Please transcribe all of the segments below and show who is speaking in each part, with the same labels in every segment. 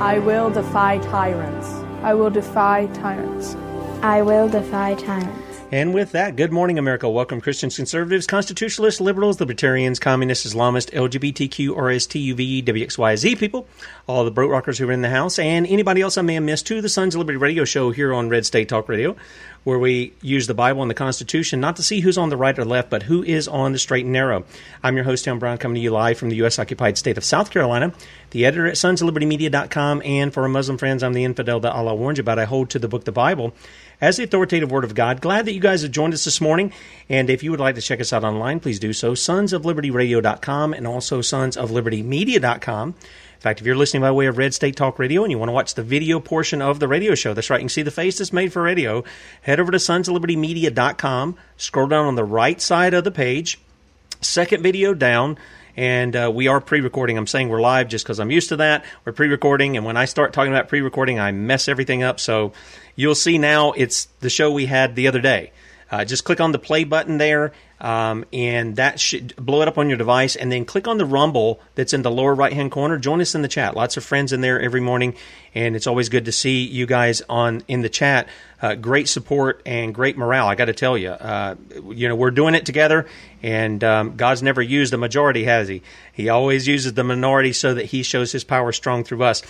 Speaker 1: I will defy tyrants.
Speaker 2: I will defy tyrants.
Speaker 3: I will defy tyrants.
Speaker 4: And with that, good morning, America. Welcome, Christians, conservatives, constitutionalists, liberals, libertarians, communists, Islamists, LGBTQ, RSTUV, WXYZ people, all the broke rockers who are in the house, and anybody else I may have missed to the Sons of Liberty radio show here on Red State Talk Radio, where we use the Bible and the Constitution not to see who's on the right or left, but who is on the straight and narrow. I'm your host, Tom Brown, coming to you live from the U.S. occupied state of South Carolina, the editor at sonsoflibertymedia.com, and for our Muslim friends, I'm the infidel that Allah warned you about. I hold to the book, the Bible as the authoritative Word of God. Glad that you guys have joined us this morning. And if you would like to check us out online, please do so. Sonsoflibertyradio.com and also sonsoflibertymedia.com. In fact, if you're listening by way of Red State Talk Radio and you want to watch the video portion of the radio show, that's right, you can see the face that's made for radio, head over to sonsoflibertymedia.com, scroll down on the right side of the page, second video down, and uh, we are pre-recording. I'm saying we're live just because I'm used to that. We're pre-recording, and when I start talking about pre-recording, I mess everything up. So you'll see now it's the show we had the other day. Uh, just click on the play button there, um, and that should blow it up on your device. And then click on the Rumble that's in the lower right hand corner. Join us in the chat. Lots of friends in there every morning, and it's always good to see you guys on in the chat. Uh, great support and great morale. I got to tell you, uh, you know, we're doing it together, and um, God's never used the majority, has He? He always uses the minority so that He shows His power strong through us.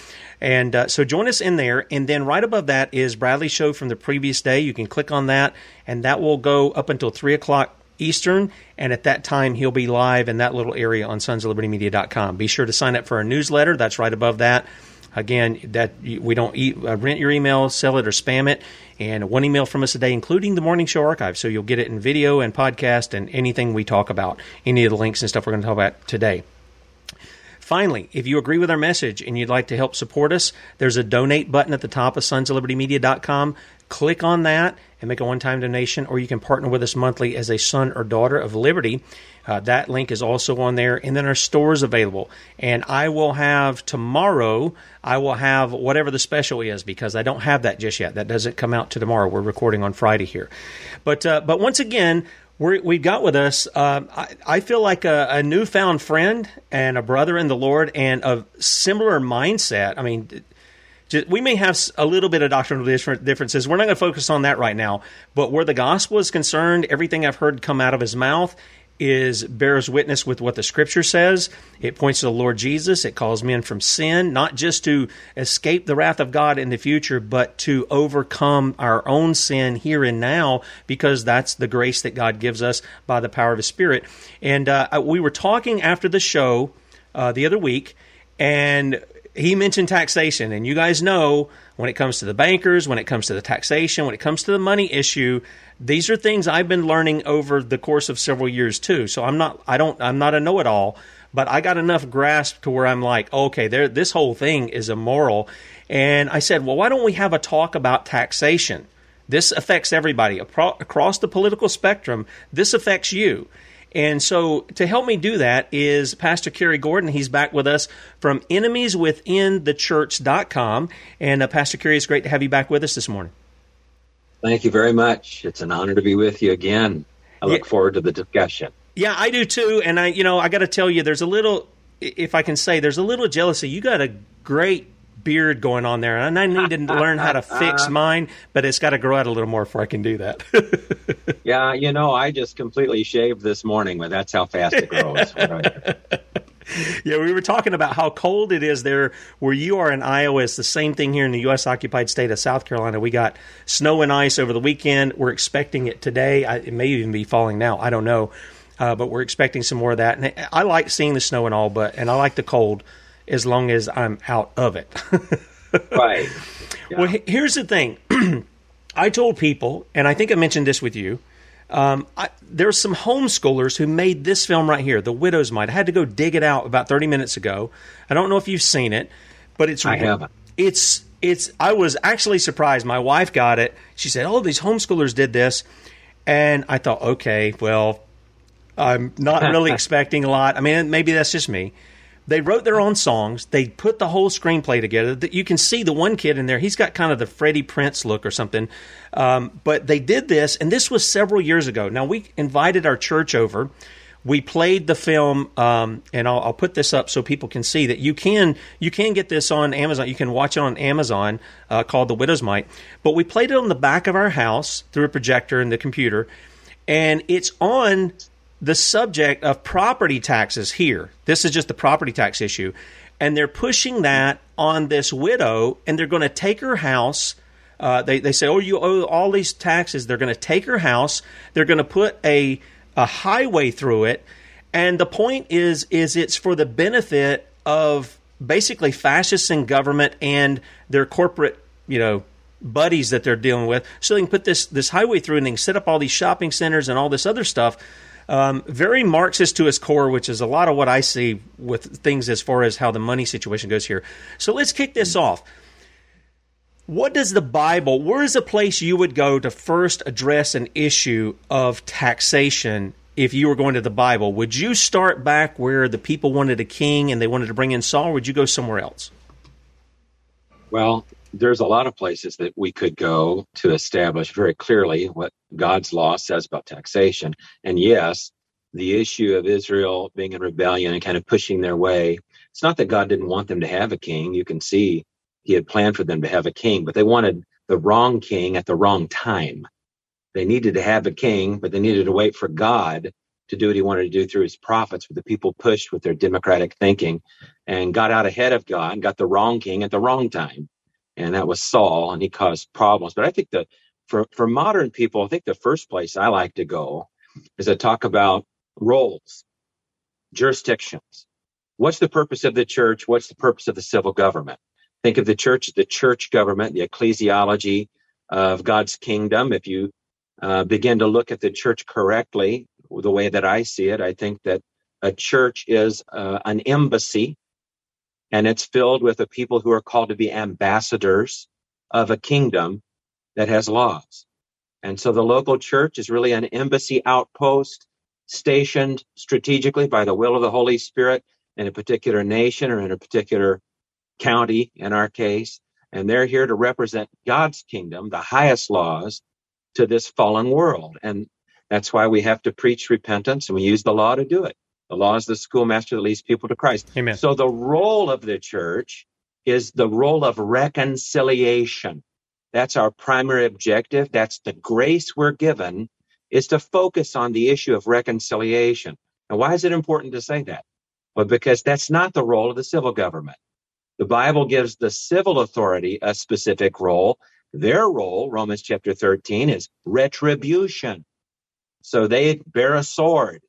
Speaker 4: And uh, so join us in there, and then right above that is Bradley's show from the previous day. You can click on that, and that will go up until three o'clock Eastern, and at that time he'll be live in that little area on sonsoflibertymedia.com. Be sure to sign up for our newsletter. That's right above that. Again, that we don't eat, uh, rent your email, sell it, or spam it. And one email from us a day, including the morning show archive. So you'll get it in video and podcast and anything we talk about, any of the links and stuff we're going to talk about today. Finally, if you agree with our message and you'd like to help support us, there's a donate button at the top of sonsoflibertymedia.com. Click on that and make a one time donation, or you can partner with us monthly as a son or daughter of liberty. Uh, that link is also on there. And then our store is available. And I will have tomorrow, I will have whatever the special is because I don't have that just yet. That doesn't come out to tomorrow. We're recording on Friday here. But, uh, but once again, we have got with us, uh, I, I, feel like a, a, newfound friend and a brother in the Lord and a similar mindset. I mean, we may have a little bit of doctrinal differences. We're not going to focus on that right now. But where the gospel is concerned, everything I've heard come out of his mouth is bears witness with what the scripture says. It points to the Lord Jesus. It calls men from sin, not just to escape the wrath of God in the future, but to overcome our own sin here and now, because that's the grace that God gives us by the power of His Spirit. And uh, we were talking after the show uh, the other week, and he mentioned taxation. And you guys know when it comes to the bankers, when it comes to the taxation, when it comes to the money issue, these are things I've been learning over the course of several years too. So I'm not I don't I'm not a know-it-all, but I got enough grasp to where I'm like, okay, there this whole thing is immoral. And I said, well, why don't we have a talk about taxation? This affects everybody across the political spectrum. This affects you. And so to help me do that is Pastor Cary Gordon. He's back with us from enemieswithinthechurch.com. And uh, Pastor Cary, it's great to have you back with us this morning.
Speaker 5: Thank you very much. It's an honor to be with you again. I look yeah. forward to the discussion.
Speaker 4: Yeah, I do too. And I, you know, I got to tell you, there's a little, if I can say, there's a little jealousy. You got a great beard going on there, and I need to learn how to fix mine, but it's got to grow out a little more before I can do that.
Speaker 5: yeah, you know, I just completely shaved this morning, but that's how fast it grows.
Speaker 4: yeah, we were talking about how cold it is there where you are in Iowa. It's the same thing here in the U.S. occupied state of South Carolina. We got snow and ice over the weekend. We're expecting it today. I, it may even be falling now. I don't know. Uh, but we're expecting some more of that. And I like seeing the snow and all, but and I like the cold as long as I'm out of it.
Speaker 5: right.
Speaker 4: Yeah. Well, here's the thing. I told people, and I think I mentioned this with you. Um, I, there's some homeschoolers who made this film right here, The Widow's Mite. I had to go dig it out about 30 minutes ago. I don't know if you've seen it, but it's
Speaker 5: I haven't.
Speaker 4: It's it's. I was actually surprised. My wife got it. She said, "Oh, these homeschoolers did this," and I thought, okay, well, I'm not really expecting a lot. I mean, maybe that's just me. They wrote their own songs. They put the whole screenplay together. That You can see the one kid in there. He's got kind of the Freddie Prinze look or something. Um, but they did this, and this was several years ago. Now we invited our church over. We played the film, um, and I'll, I'll, put this up so people can see that you can you can get this on Amazon. You can watch it on Amazon uh, called The Widow's Mite. But we played it on the back of our house through a projector and the computer, and it's on the subject of property taxes here. This is just the property tax issue. And they're pushing that on this widow, and they're going to take her house. Uh, they, they say, oh, you owe all these taxes. They're going to take her house. They're going to put a, a highway through it. And the point is, is it's for the benefit of basically fascists in government and their corporate, you know, buddies that they're dealing with. So they can put this, this highway through and they can set up all these shopping centers and all this other stuff um, very Marxist to his core, which is a lot of what I see with things as far as how the money situation goes here. So let's kick this off. What does the Bible, where is a place you would go to first address an issue of taxation if you were going to the Bible? Would you start back where the people wanted a king and they wanted to bring in Saul, would you go somewhere else?
Speaker 5: Well, there's a lot of places that we could go to establish very clearly what God's law says about taxation. And yes, the issue of Israel being in rebellion and kind of pushing their way, it's not that God didn't want them to have a king. You can see he had planned for them to have a king, but they wanted the wrong king at the wrong time. They needed to have a king, but they needed to wait for God to do what he wanted to do through his prophets. But the people pushed with their democratic thinking and got out ahead of God and got the wrong king at the wrong time and that was Saul, and he caused problems. But I think that for for modern people, I think the first place I like to go is to talk about roles, jurisdictions. What's the purpose of the church? What's the purpose of the civil government? Think of the church, the church government, the ecclesiology of God's kingdom. If you uh, begin to look at the church correctly, the way that I see it, I think that a church is uh, an embassy and it's filled with a people who are called to be ambassadors of a kingdom that has laws. And so the local church is really an embassy outpost stationed strategically by the will of the Holy Spirit in a particular nation or in a particular county, in our case. And they're here to represent God's kingdom, the highest laws to this fallen world. And That's why we have to preach repentance and we use the law to do it. The law is the schoolmaster that leads people to Christ.
Speaker 4: Amen.
Speaker 5: So the role of the church is the role of reconciliation. That's our primary objective. That's the grace we're given is to focus on the issue of reconciliation. And why is it important to say that? Well, because that's not the role of the civil government. The Bible gives the civil authority a specific role. Their role, Romans chapter 13, is retribution. So they bear a sword.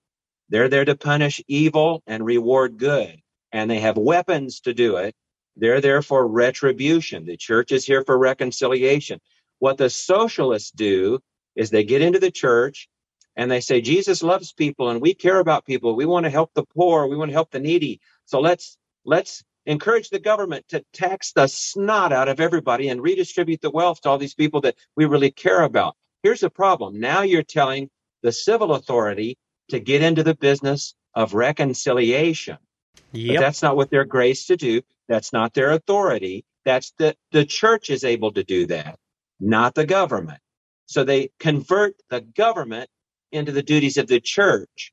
Speaker 5: They're there to punish evil and reward good. And they have weapons to do it. They're there for retribution. The church is here for reconciliation. What the socialists do is they get into the church and they say, Jesus loves people and we care about people. We want to help the poor. We want to help the needy. So let's, let's encourage the government to tax the snot out of everybody and redistribute the wealth to all these people that we really care about. Here's the problem. Now you're telling the civil authority to get into the business of reconciliation.
Speaker 4: Yep.
Speaker 5: But that's not what they're graced to do. That's not their authority. That's the, the church is able to do that, not the government. So they convert the government into the duties of the church.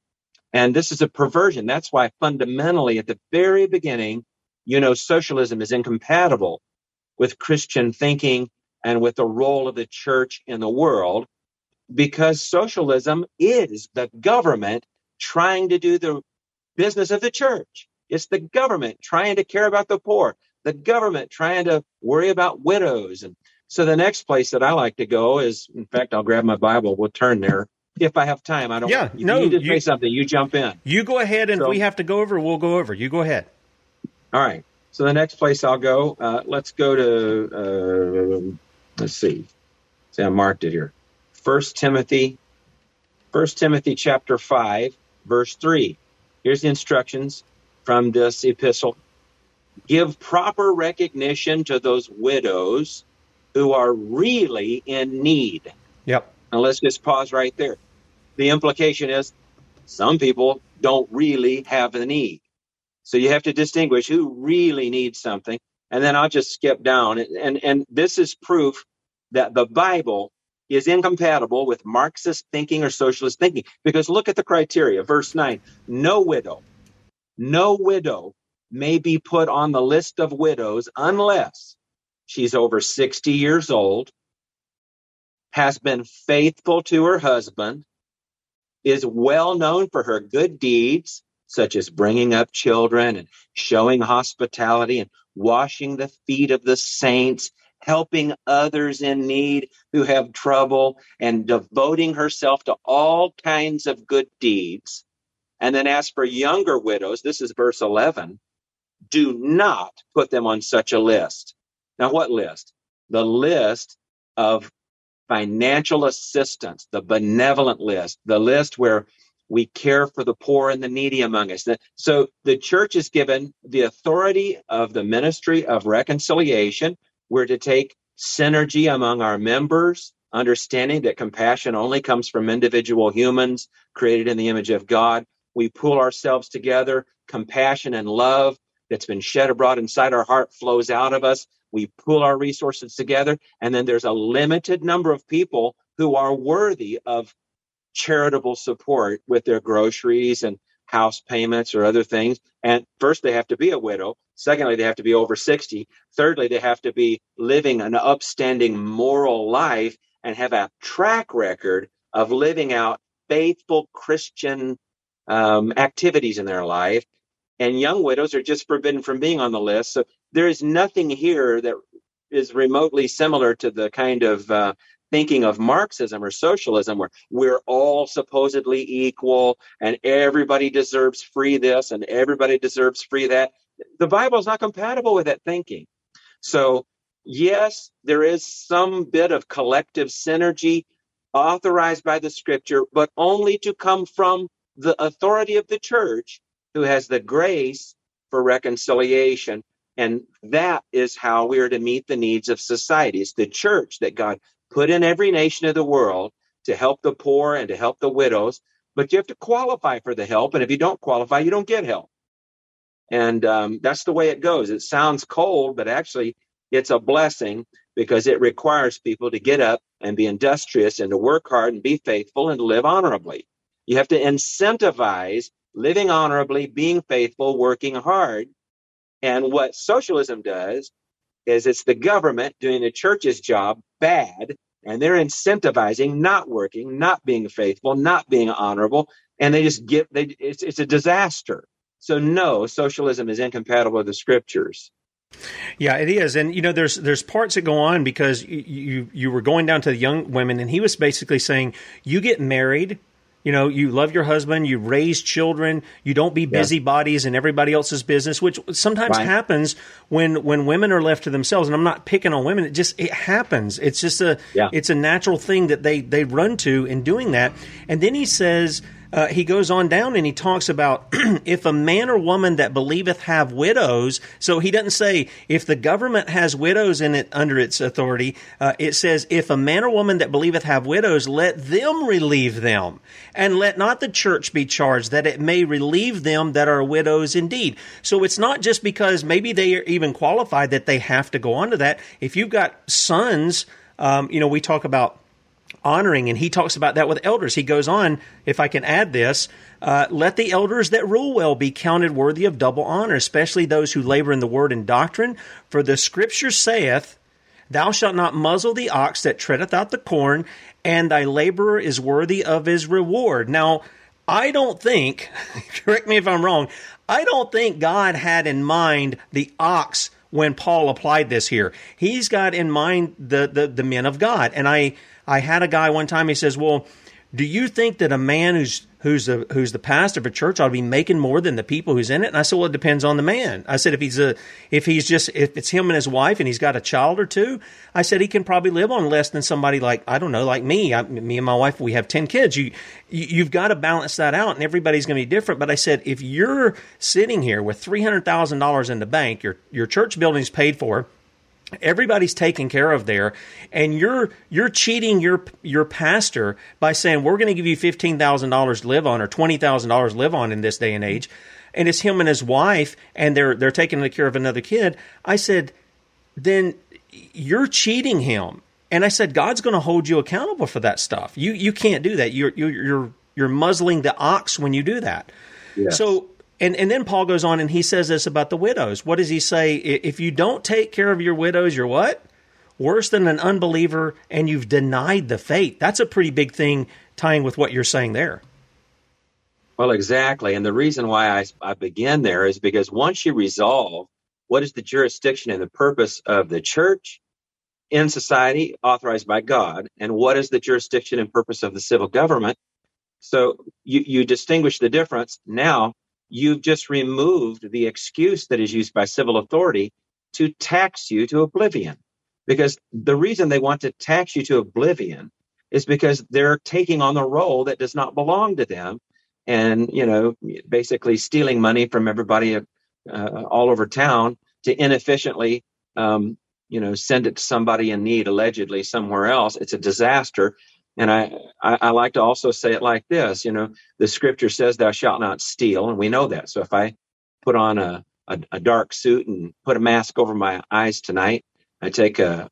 Speaker 5: And this is a perversion. That's why fundamentally at the very beginning, you know, socialism is incompatible with Christian thinking and with the role of the church in the world because socialism is the government trying to do the business of the church. It's the government trying to care about the poor, the government trying to worry about widows. And so the next place that I like to go is, in fact, I'll grab my Bible. We'll turn there if I have time. I don't.
Speaker 4: Yeah,
Speaker 5: if
Speaker 4: no.
Speaker 5: You need to
Speaker 4: you,
Speaker 5: say something. You jump in.
Speaker 4: You go ahead, and
Speaker 5: So-
Speaker 4: if we have to go over, we'll go over. You go ahead.
Speaker 5: All right. So the next place I'll go, uh, let's go to, uh, let's see. See, I marked it here. First Timothy, First Timothy chapter five, verse three. Here's the instructions from this epistle. Give proper recognition to those widows who are really in need.
Speaker 4: Yep.
Speaker 5: Now let's just pause right there. The implication is some people don't really have the need. So you have to distinguish who really needs something. And then I'll just skip down. And, and, and this is proof that the Bible is incompatible with Marxist thinking or socialist thinking. Because look at the criteria. Verse 9 No widow, no widow may be put on the list of widows unless she's over 60 years old, has been faithful to her husband, is well known for her good deeds, such as bringing up children and showing hospitality and washing the feet of the saints, helping others in need who have trouble, and devoting herself to all kinds of good deeds. And then, as for younger widows, this is verse 11 do not put them on such a list. Now, what list? The list of financial assistance, the benevolent list, the list where we care for the poor and the needy among us. So the church is given the authority of the ministry of reconciliation. We're to take synergy among our members, understanding that compassion only comes from individual humans created in the image of God. We pull ourselves together. Compassion and love that's been shed abroad inside our heart flows out of us. We pull our resources together. And then there's a limited number of people who are worthy of charitable support with their groceries and house payments or other things. And first, they have to be a widow. Secondly, they have to be over 60. Thirdly, they have to be living an upstanding moral life and have a track record of living out faithful Christian um, activities in their life. And young widows are just forbidden from being on the list. So there is nothing here that is remotely similar to the kind of uh, thinking of Marxism or socialism, where we're all supposedly equal and everybody deserves free this and everybody deserves free that. The Bible is not compatible with that thinking. So, yes, there is some bit of collective synergy authorized by the scripture, but only to come from the authority of the church who has the grace for reconciliation. And that is how we are to meet the needs of society. It's the church that God put in every nation of the world to help the poor and to help the widows. But you have to qualify for the help. And if you don't qualify, you don't get help. And um, that's the way it goes. It sounds cold, but actually, it's a blessing because it requires people to get up and be industrious and to work hard and be faithful and to live honorably. You have to incentivize living honorably, being faithful, working hard. And what socialism does is it's the government doing the church's job bad, and they're incentivizing not working, not being faithful, not being honorable, and they just get they it's it's a disaster. So no, socialism is incompatible with the scriptures.
Speaker 4: Yeah, it is, and you know, there's there's parts that go on because you you, you were going down to the young women, and he was basically saying, you get married, you know, you love your husband, you raise children, you don't be busybodies yeah. in everybody else's business, which sometimes right. happens when when women are left to themselves. And I'm not picking on women; it just it happens. It's just a yeah. it's a natural thing that they they run to in doing that. And then he says uh, he goes on down and he talks about if a man or woman that believeth have widows. So he doesn't say if the government has widows in it under its authority. Uh, it says if a man or woman that believeth have widows, let them relieve them, and let not the church be charged that it may relieve them that are widows indeed. So it's not just because maybe they are even qualified that they have to go on to that. If you've got sons, um, you know, we talk about honoring, and he talks about that with elders. He goes on, if I can add this, uh, let the elders that rule well be counted worthy of double honor, especially those who labor in the word and doctrine. For the scripture saith, Thou shalt not muzzle the ox that treadeth out the corn, and thy laborer is worthy of his reward. Now, I don't think, correct me if I'm wrong, I don't think God had in mind the ox when Paul applied this here. He's got in mind the, the, the men of God. And I, I had a guy one time. He says, "Well, do you think that a man who's who's the who's the pastor of a church ought to be making more than the people who's in it?" And I said, "Well, it depends on the man." I said, "If he's a if he's just if it's him and his wife and he's got a child or two, I said he can probably live on less than somebody like I don't know, like me. I, me and my wife, we have ten kids. You, you you've got to balance that out, and everybody's going to be different. But I said, if you're sitting here with three hundred thousand dollars in the bank, your your church building's paid for." Everybody's taken care of there and you're you're cheating your your pastor by saying we're going to give you $15,000 to live on or $20,000 to live on in this day and age. And it's him and his wife and they're they're taking the care of another kid. I said then you're cheating him. And i said god's going to hold you accountable for that stuff. You you can't do that. You're you're you're, you're muzzling the ox when you do that. Yes. so and and then Paul goes on and he says this about the widows. What does he say? If you don't take care of your widows, you're what? Worse than an unbeliever, and you've denied the faith. That's a pretty big thing tying with what you're saying there.
Speaker 5: Well, exactly. And the reason why I, I begin there is because once you resolve what is the jurisdiction and the purpose of the church in society authorized by God, and what is the jurisdiction and purpose of the civil government, so you, you distinguish the difference. Now you've just removed the excuse that is used by civil authority to tax you to oblivion. Because the reason they want to tax you to oblivion is because they're taking on the role that does not belong to them and, you know, basically stealing money from everybody uh, all over town to inefficiently, um, you know, send it to somebody in need allegedly somewhere else. It's a disaster. And I, I, I, like to also say it like this, you know, the scripture says thou shalt not steal. And we know that. So if I put on a, a, a dark suit and put a mask over my eyes tonight, I take a,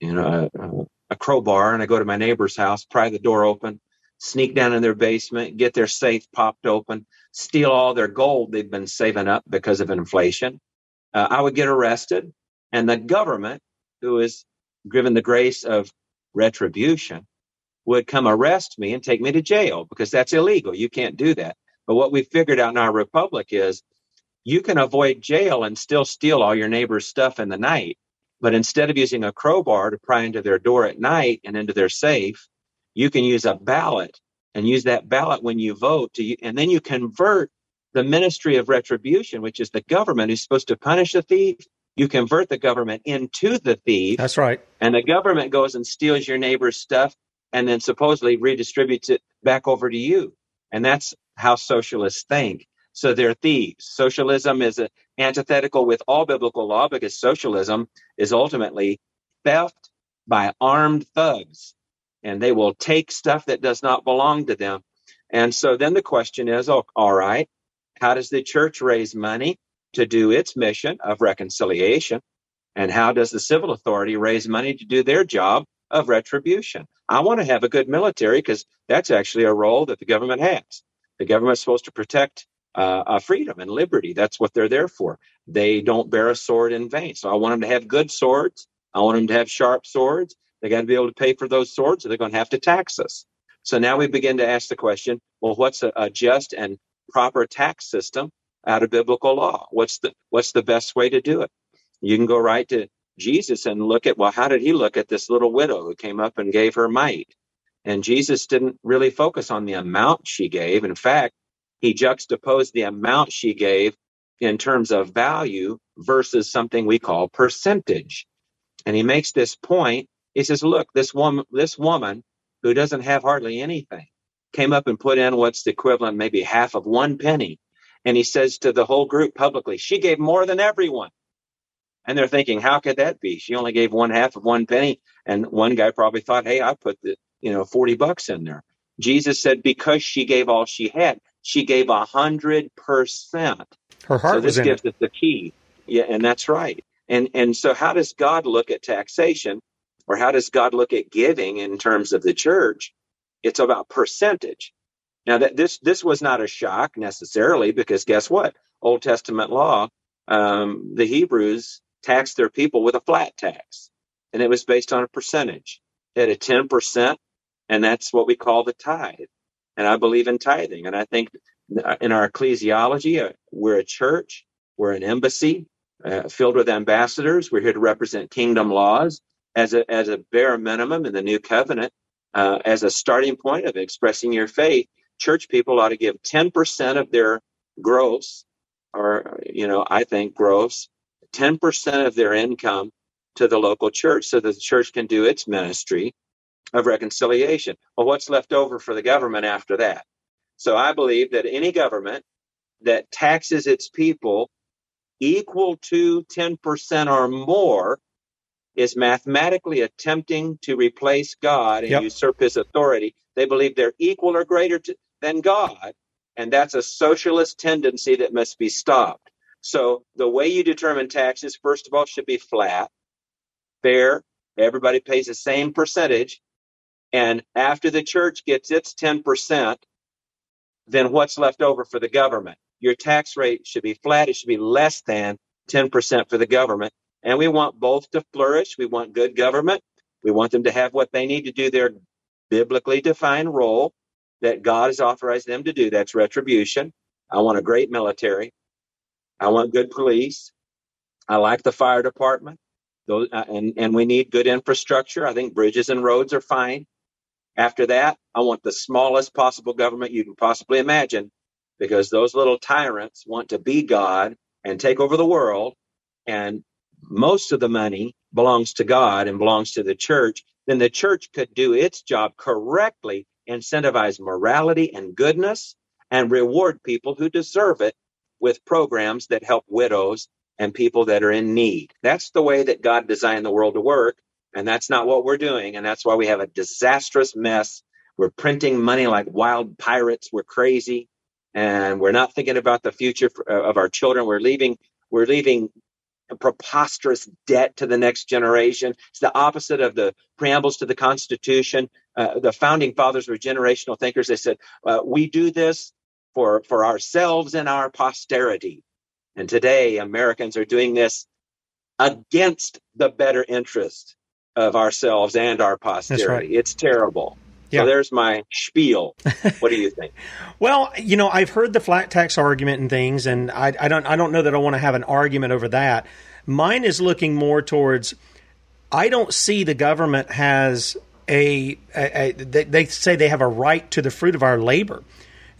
Speaker 5: you know, a, a crowbar and I go to my neighbor's house, pry the door open, sneak down in their basement, get their safe popped open, steal all their gold they've been saving up because of inflation. Uh, I would get arrested and the government, who is given the grace of retribution, would come arrest me and take me to jail because that's illegal. You can't do that. But what we figured out in our republic is you can avoid jail and still steal all your neighbor's stuff in the night. But instead of using a crowbar to pry into their door at night and into their safe, you can use a ballot and use that ballot when you vote to, and then you convert the ministry of retribution, which is the government who's supposed to punish the thief. You convert the government into the thief.
Speaker 4: That's right.
Speaker 5: And the government goes and steals your neighbor's stuff and then supposedly redistributes it back over to you. And that's how socialists think. So they're thieves. Socialism is antithetical with all biblical law because socialism is ultimately theft by armed thugs. And they will take stuff that does not belong to them. And so then the question is, oh, all right, how does the church raise money to do its mission of reconciliation? And how does the civil authority raise money to do their job of retribution? I want to have a good military because that's actually a role that the government has. The government's supposed to protect uh, uh, freedom and liberty. That's what they're there for. They don't bear a sword in vain. So I want them to have good swords. I want them to have sharp swords. They got to be able to pay for those swords, or they're going to have to tax us. So now we begin to ask the question: Well, what's a, a just and proper tax system out of biblical law? What's the what's the best way to do it? You can go right to Jesus and look at well, how did he look at this little widow who came up and gave her mite? And Jesus didn't really focus on the amount she gave. In fact, he juxtaposed the amount she gave in terms of value versus something we call percentage. And he makes this point. He says, look, this woman, this woman who doesn't have hardly anything came up and put in what's the equivalent, maybe half of one penny. And he says to the whole group publicly, she gave more than everyone. And they're thinking, how could that be? She only gave one half of one penny. And one guy probably thought, hey, I put the, you know, 40 bucks in there. Jesus said, because she gave all she had, she gave a hundred percent.
Speaker 4: Her heart
Speaker 5: so this
Speaker 4: was
Speaker 5: gives
Speaker 4: in
Speaker 5: us the key. Yeah, and that's right. And and so how does God look at taxation or how does God look at giving in terms of the church? It's about percentage. Now that this this was not a shock necessarily because guess what? Old Testament law, um, the Hebrews taxed their people with a flat tax, and it was based on a percentage. At a ten percent, and that's what we call the tithe. And I believe in tithing, and I think in our ecclesiology, uh, we're a church, we're an embassy uh, filled with ambassadors. We're here to represent kingdom laws as a as a bare minimum in the new covenant, uh, as a starting point of expressing your faith. Church people ought to give ten percent of their gross, or you know, I think gross, ten percent of their income to the local church, so that the church can do its ministry of reconciliation. Well, what's left over for the government after that? So I believe that any government that taxes its people equal to 10% or more is mathematically attempting to replace God and
Speaker 4: Yep.
Speaker 5: usurp his authority. They believe they're equal or greater to, than God, and that's a socialist tendency that must be stopped. So the way you determine taxes, first of all, should be flat, fair. Everybody pays the same percentage. And after the church gets its 10%, then what's left over for the government? Your tax rate should be flat. It should be less than 10% for the government. And we want both to flourish. We want good government. We want them to have what they need to do their biblically defined role that God has authorized them to do. That's retribution. I want a great military. I want good police. I like the fire department. Those, uh, and, and we need good infrastructure. I think bridges and roads are fine. After that, I want the smallest possible government you can possibly imagine because those little tyrants want to be God and take over the world. And most of the money belongs to God and belongs to the church. Then the church could do its job correctly, incentivize morality and goodness, and reward people who deserve it with programs that help widows and people that are in need. That's the way that God designed the world to work. And that's not what we're doing. And that's why we have a disastrous mess. We're printing money like wild pirates. We're crazy. And we're not thinking about the future uh, of our children. We're leaving, we're leaving preposterous debt to the next generation. It's the opposite of the preambles to the Constitution. Uh, the founding fathers were generational thinkers. They said, uh, we do this for, for ourselves and our posterity. And today, Americans are doing this against the better interest of ourselves and our posterity.
Speaker 4: right.
Speaker 5: It's terrible.
Speaker 4: Yeah.
Speaker 5: So there's my spiel. What do you think?
Speaker 4: Well, you know, I've heard the flat tax argument and things, and I, I don't, I don't know that I want to have an argument over that. Mine is looking more towards. I don't see the government has a, a, a they, they say they have a right to the fruit of our labor,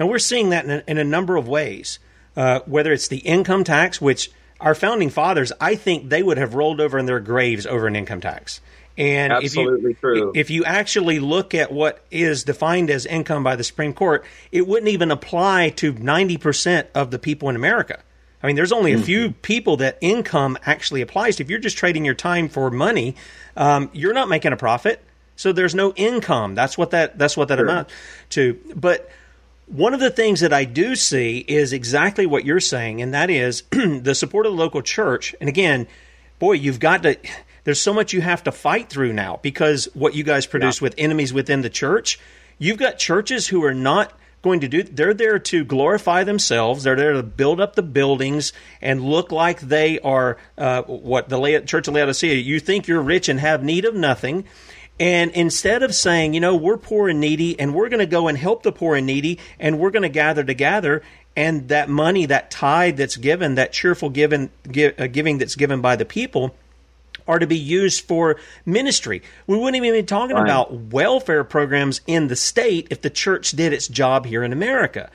Speaker 4: and we're seeing that in a, in a number of ways. Uh, whether it's the income tax, which our founding fathers, I think they would have rolled over in their graves over an income tax. And
Speaker 5: Absolutely
Speaker 4: if you,
Speaker 5: true.
Speaker 4: If you actually look at what is defined as income by the Supreme Court, it wouldn't even apply to 90% of the people in America. I mean, there's only a few people that income actually applies to. If you're just trading your time for money, um, you're not making a profit, so there's no income. That's what that that's what that
Speaker 5: Sure.
Speaker 4: amounts to. But one of the things that I do see is exactly what you're saying, and that is the support of the local church. And again, boy, you've got to. There's so much you have to fight through now because what you guys produce yeah. with enemies within the church. You've got churches who are not going to do they're there to glorify themselves they're there to build up the buildings and look like they are uh, what the La- church of laodicea you think you're rich and have need of nothing and instead of saying you know we're poor and needy and we're going to go and help the poor and needy and we're going to gather together and that money that tithe that's given that cheerful given, give, uh, giving that's given by the people are to be used for ministry. We wouldn't even be talking right. about welfare programs in the state if the church did its job here in America.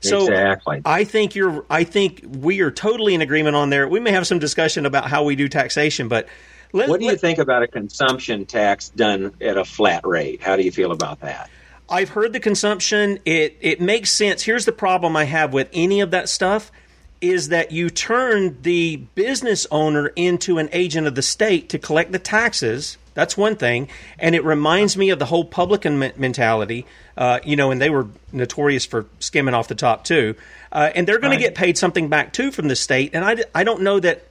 Speaker 4: So
Speaker 5: exactly.
Speaker 4: I think you're I think we are totally in agreement on there. We may have some discussion about how we do taxation, but
Speaker 5: let, what do you think about a consumption tax done at a flat rate? How do you feel about that?
Speaker 4: I've heard the consumption. It it makes sense. Here's the problem I have with any of that stuff is that you turn the business owner into an agent of the state to collect the taxes. That's one thing, and it reminds me of the whole publican mentality. Uh, you know, and they were notorious for skimming off the top too. Uh, and they're going right. to get paid something back too from the state. And I, I don't know that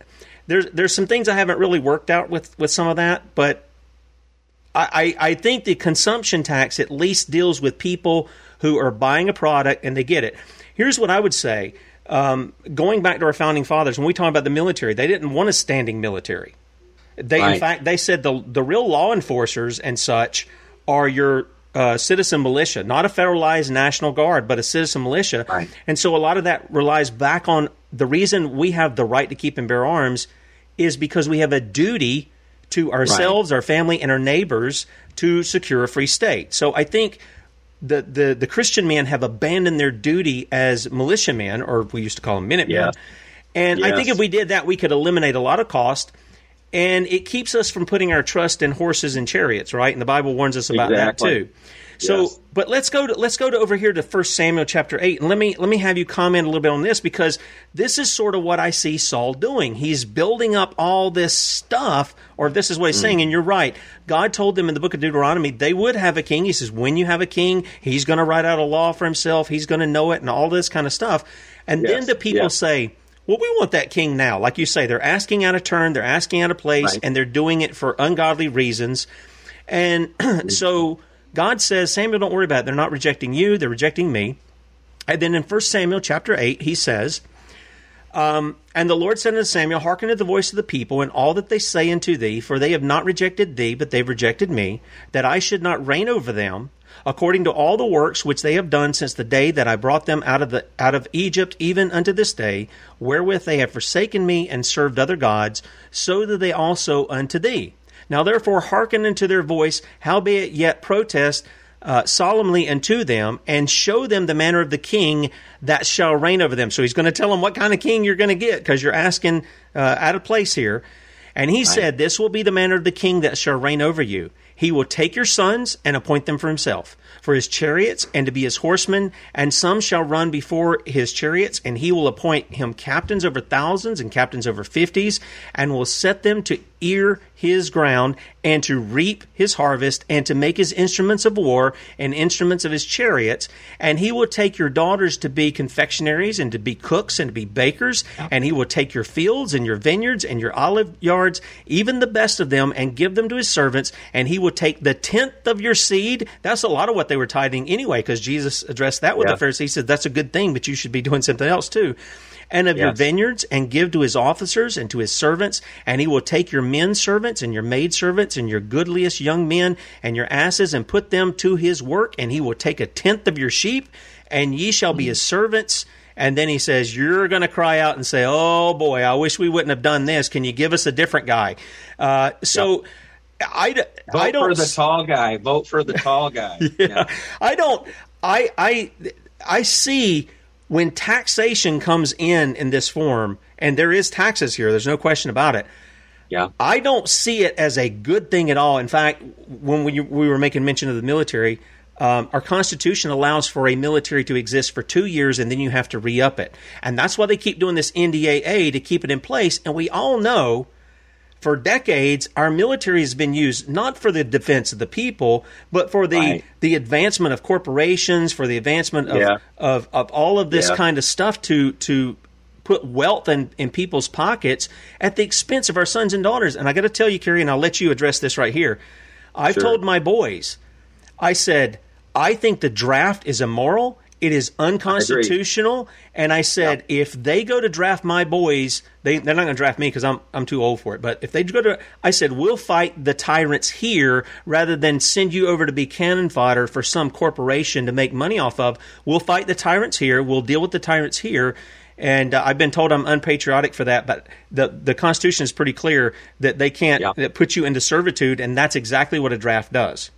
Speaker 4: there's there's some things I haven't really worked out with with some of that, but I, I think the consumption tax at least deals with people who are buying a product and they get it. Here's what I would say um, going back to our founding fathers, when we talk about the military, they didn't want a standing military. They, right. in fact, they said the the real law enforcers and such are your uh, citizen militia, not a federalized national guard, but a citizen militia. Right. And so a lot of that relies back on the reason we have the right to keep and bear arms is because we have a duty to ourselves, right. our family, and our neighbors to secure a free state. So I think the, the, the Christian men have abandoned their duty as militiamen, or we used to call them Minutemen. Yeah. And yes. I think if we did that, we could eliminate a lot of cost. And it keeps us from putting our trust in horses and chariots, right? And the Bible warns us about exactly. that too. So, yes. but let's go to let's go to over here to First Samuel chapter eight, and let me let me have you comment a little bit on this because this is sort of what I see Saul doing. He's building up all this stuff, or this is what he's mm. saying. And you're right. God told them in the book of Deuteronomy they would have a king. He says when you have a king, he's going to write out a law for himself. He's going to know it, and all this kind of stuff. And yes. then the people yes. say. Well, we want that king now. Like you say, they're asking out of turn, they're asking out of place, right. and they're doing it for ungodly reasons. And so God says, Samuel, don't worry about it. They're not rejecting you, they're rejecting me. And then in 1 Samuel chapter 8, he says, um, And the Lord said unto Samuel, Hearken to the voice of the people, and all that they say unto thee, for they have not rejected thee, but they've rejected me, that I should not reign over them, according to all the works which they have done since the day that I brought them out of the out of Egypt, even unto this day, wherewith they have forsaken me and served other gods, so do they also unto thee. Now therefore hearken unto their voice, howbeit yet protest uh, solemnly unto them, and show them the manner of the king that shall reign over them. So he's going to tell them what kind of king you're going to get, because you're asking uh, out of place here. And he right. said, This will be the manner of the king that shall reign over you. He will take your sons and appoint them for himself for his chariots and to be his horsemen, and some shall run before his chariots, and he will appoint him captains over thousands and captains over fifties, and will set them to ear his ground and to reap his harvest and to make his instruments of war and instruments of his chariots. And he will take your daughters to be confectionaries and to be cooks and to be bakers. And he will take your fields and your vineyards and your olive yards, even the best of them, and give them to his servants. And he will take the tenth of your seed. That's a lot of what they were tithing anyway, because Jesus addressed that with yeah. the Pharisees. He said, That's a good thing, but you should be doing something else too and of yes. your vineyards, and give to his officers and to his servants. And he will take your men servants and your maid servants and your goodliest young men and your asses and put them to his work. And he will take a tenth of your sheep, and ye shall be his servants. And then he says, You're going to cry out and say, Oh boy, I wish we wouldn't have done this. Can you give us a different guy? Uh, so. Yep. I,
Speaker 5: Vote
Speaker 4: I don't Vote
Speaker 5: for the tall guy. Vote for the tall guy.
Speaker 4: yeah, yeah. I don't. I I I see when taxation comes in in this form, and there is taxes here, there's no question about it.
Speaker 5: Yeah.
Speaker 4: I don't see it as a good thing at all. In fact, when we, we were making mention of the military, um, our Constitution allows for a military to exist for two years and then you have to re up it. And that's why they keep doing this NDAA to keep it in place. And we all know for decades, our military has been used not for the defense of the people, but for the right. the advancement of corporations, for the advancement of yeah. of, of all of this yeah. kind of stuff to to put wealth in, in people's pockets at the expense of our sons and daughters. And I got to tell you, Cary, and I'll let you address this right here. I've
Speaker 5: Sure.
Speaker 4: told my boys, I said, I think the draft is immoral. It is unconstitutional. And I said, if they go to draft my boys, they, they're not going to draft me because I'm, I'm too old for it. But if they go to, I said, we'll fight the tyrants here rather than send you over to be cannon fodder for some corporation to make money off of. We'll fight the tyrants here. We'll deal with the tyrants here. And uh, I've been told I'm unpatriotic for that, but the the Constitution is pretty clear that they can't that put you into servitude, and that's exactly what a draft does.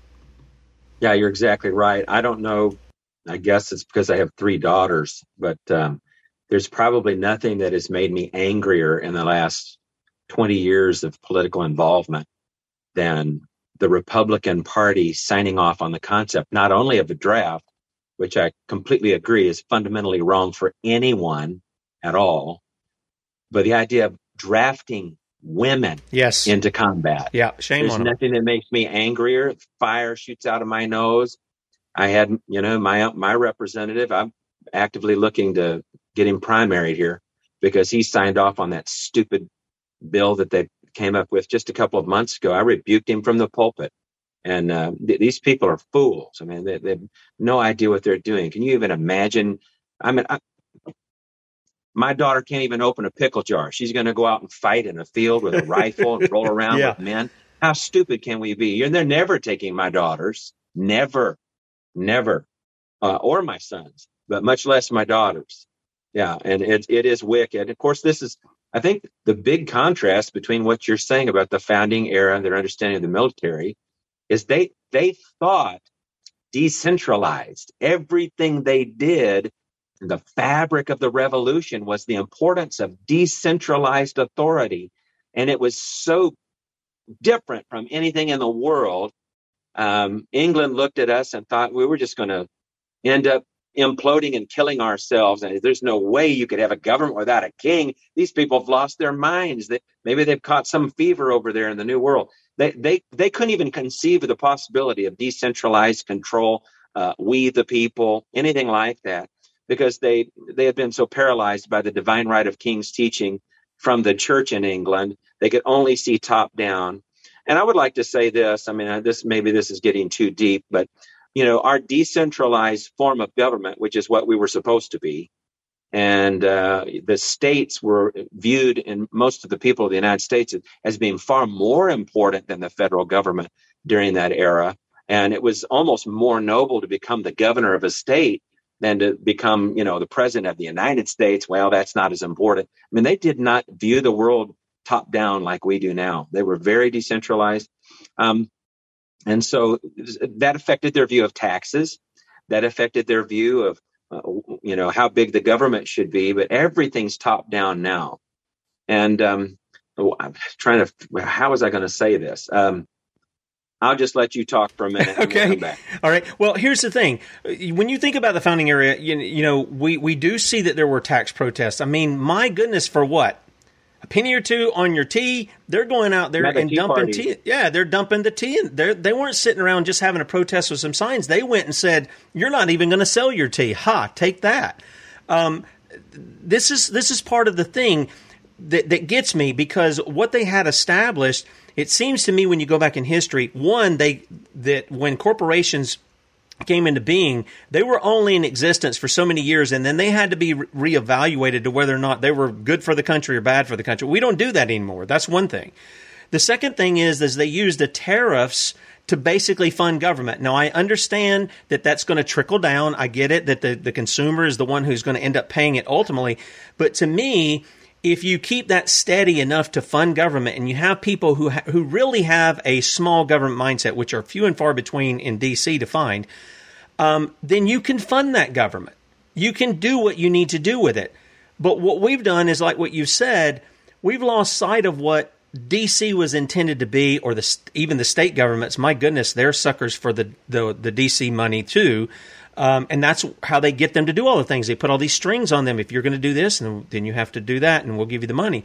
Speaker 5: Yeah, you're exactly right. I don't know. I guess it's because I have three daughters, but um, there's probably nothing that has made me angrier in the last 20 years of political involvement than the Republican Party signing off on the concept not only of a draft, which I completely agree is fundamentally wrong for anyone at all, but the idea of drafting women
Speaker 4: yes.
Speaker 5: into combat.
Speaker 4: Yeah, shame
Speaker 5: There's
Speaker 4: on them.
Speaker 5: nothing that makes me angrier. Fire shoots out of my nose. I had, you know, my my representative. I'm actively looking to get him primaried here because he signed off on that stupid bill that they came up with just a couple of months ago. I rebuked him from the pulpit. And uh, th- these people are fools. I mean, they, they have no idea what they're doing. Can you even imagine? I mean, I, my daughter can't even open a pickle jar. She's going to go out and fight in a field with a rifle and roll around
Speaker 4: Yeah.
Speaker 5: with men. How stupid can we be? And they're never taking my daughters. Never, never, uh, or my sons, but much less my daughters. Yeah, and it it is wicked. Of course, this is I think the big contrast between what you're saying about the founding era and their understanding of the military is they they thought decentralized. Everything they did, the fabric of the revolution was the importance of decentralized authority. And it was so different from anything in the world. Um, England looked at us and thought we were just going to end up imploding and killing ourselves. And there's no way you could have a government without a king. These people have lost their minds. They, maybe they've caught some fever over there in the new world. They, they, they couldn't even conceive of the possibility of decentralized control. Uh, we the people, anything like that, because they, they had been so paralyzed by the divine right of kings teaching from the church in England. They could only see top down. And I would like to say this. I mean, this maybe this is getting too deep, but you know, our decentralized form of government, which is what we were supposed to be, and uh, the states were viewed in most of the people of the United States as being far more important than the federal government during that era. And it was almost more noble to become the governor of a state than to become, you know, the president of the United States. Well, that's not as important. I mean, they did not view the world top down like we do now. They were very decentralized. Um, and so that affected their view of taxes. That affected their view of, uh, you know, how big the government should be. But everything's top down now. And um, oh, I'm trying to, how was I going to say this? Um, I'll just let you talk for a minute. we'll
Speaker 4: Okay.
Speaker 5: come back.
Speaker 4: All right. Well, here's the thing. When you think about the founding era, you, you know, we, we do see that there were tax protests. I mean, my goodness, for what? A penny or two on your tea? They're going out there
Speaker 5: Mega
Speaker 4: and
Speaker 5: Tea
Speaker 4: dumping
Speaker 5: Party.
Speaker 4: tea. Yeah, they're dumping the tea. And they're, they weren't sitting around just having a protest with some signs. They went and said, "You're not even going to sell your tea. Ha! Take that." Um, this is this is part of the thing that, that gets me because what they had established it seems to me when you go back in history one they that when corporations came into being they were only in existence for so many years and then they had to be re- reevaluated to whether or not they were good for the country or bad for the country we don't do that anymore that's one thing the second thing is is they use the tariffs to basically fund government. Now I understand that that's going to trickle down. I get it that the, the consumer is the one who's going to end up paying it ultimately. But to me, if you keep that steady enough to fund government and you have people who ha- who really have a small government mindset, which are few and far between in DC to find, um, then you can fund that government. You can do what you need to do with it. But what we've done is like what you said, we've lost sight of what DC was intended to be, or the even the state governments. My goodness, they're suckers for the the, the DC money too, um, and that's how they get them to do all the things. They put all these strings on them. If you're going to do this, then then you have to do that, and we'll give you the money.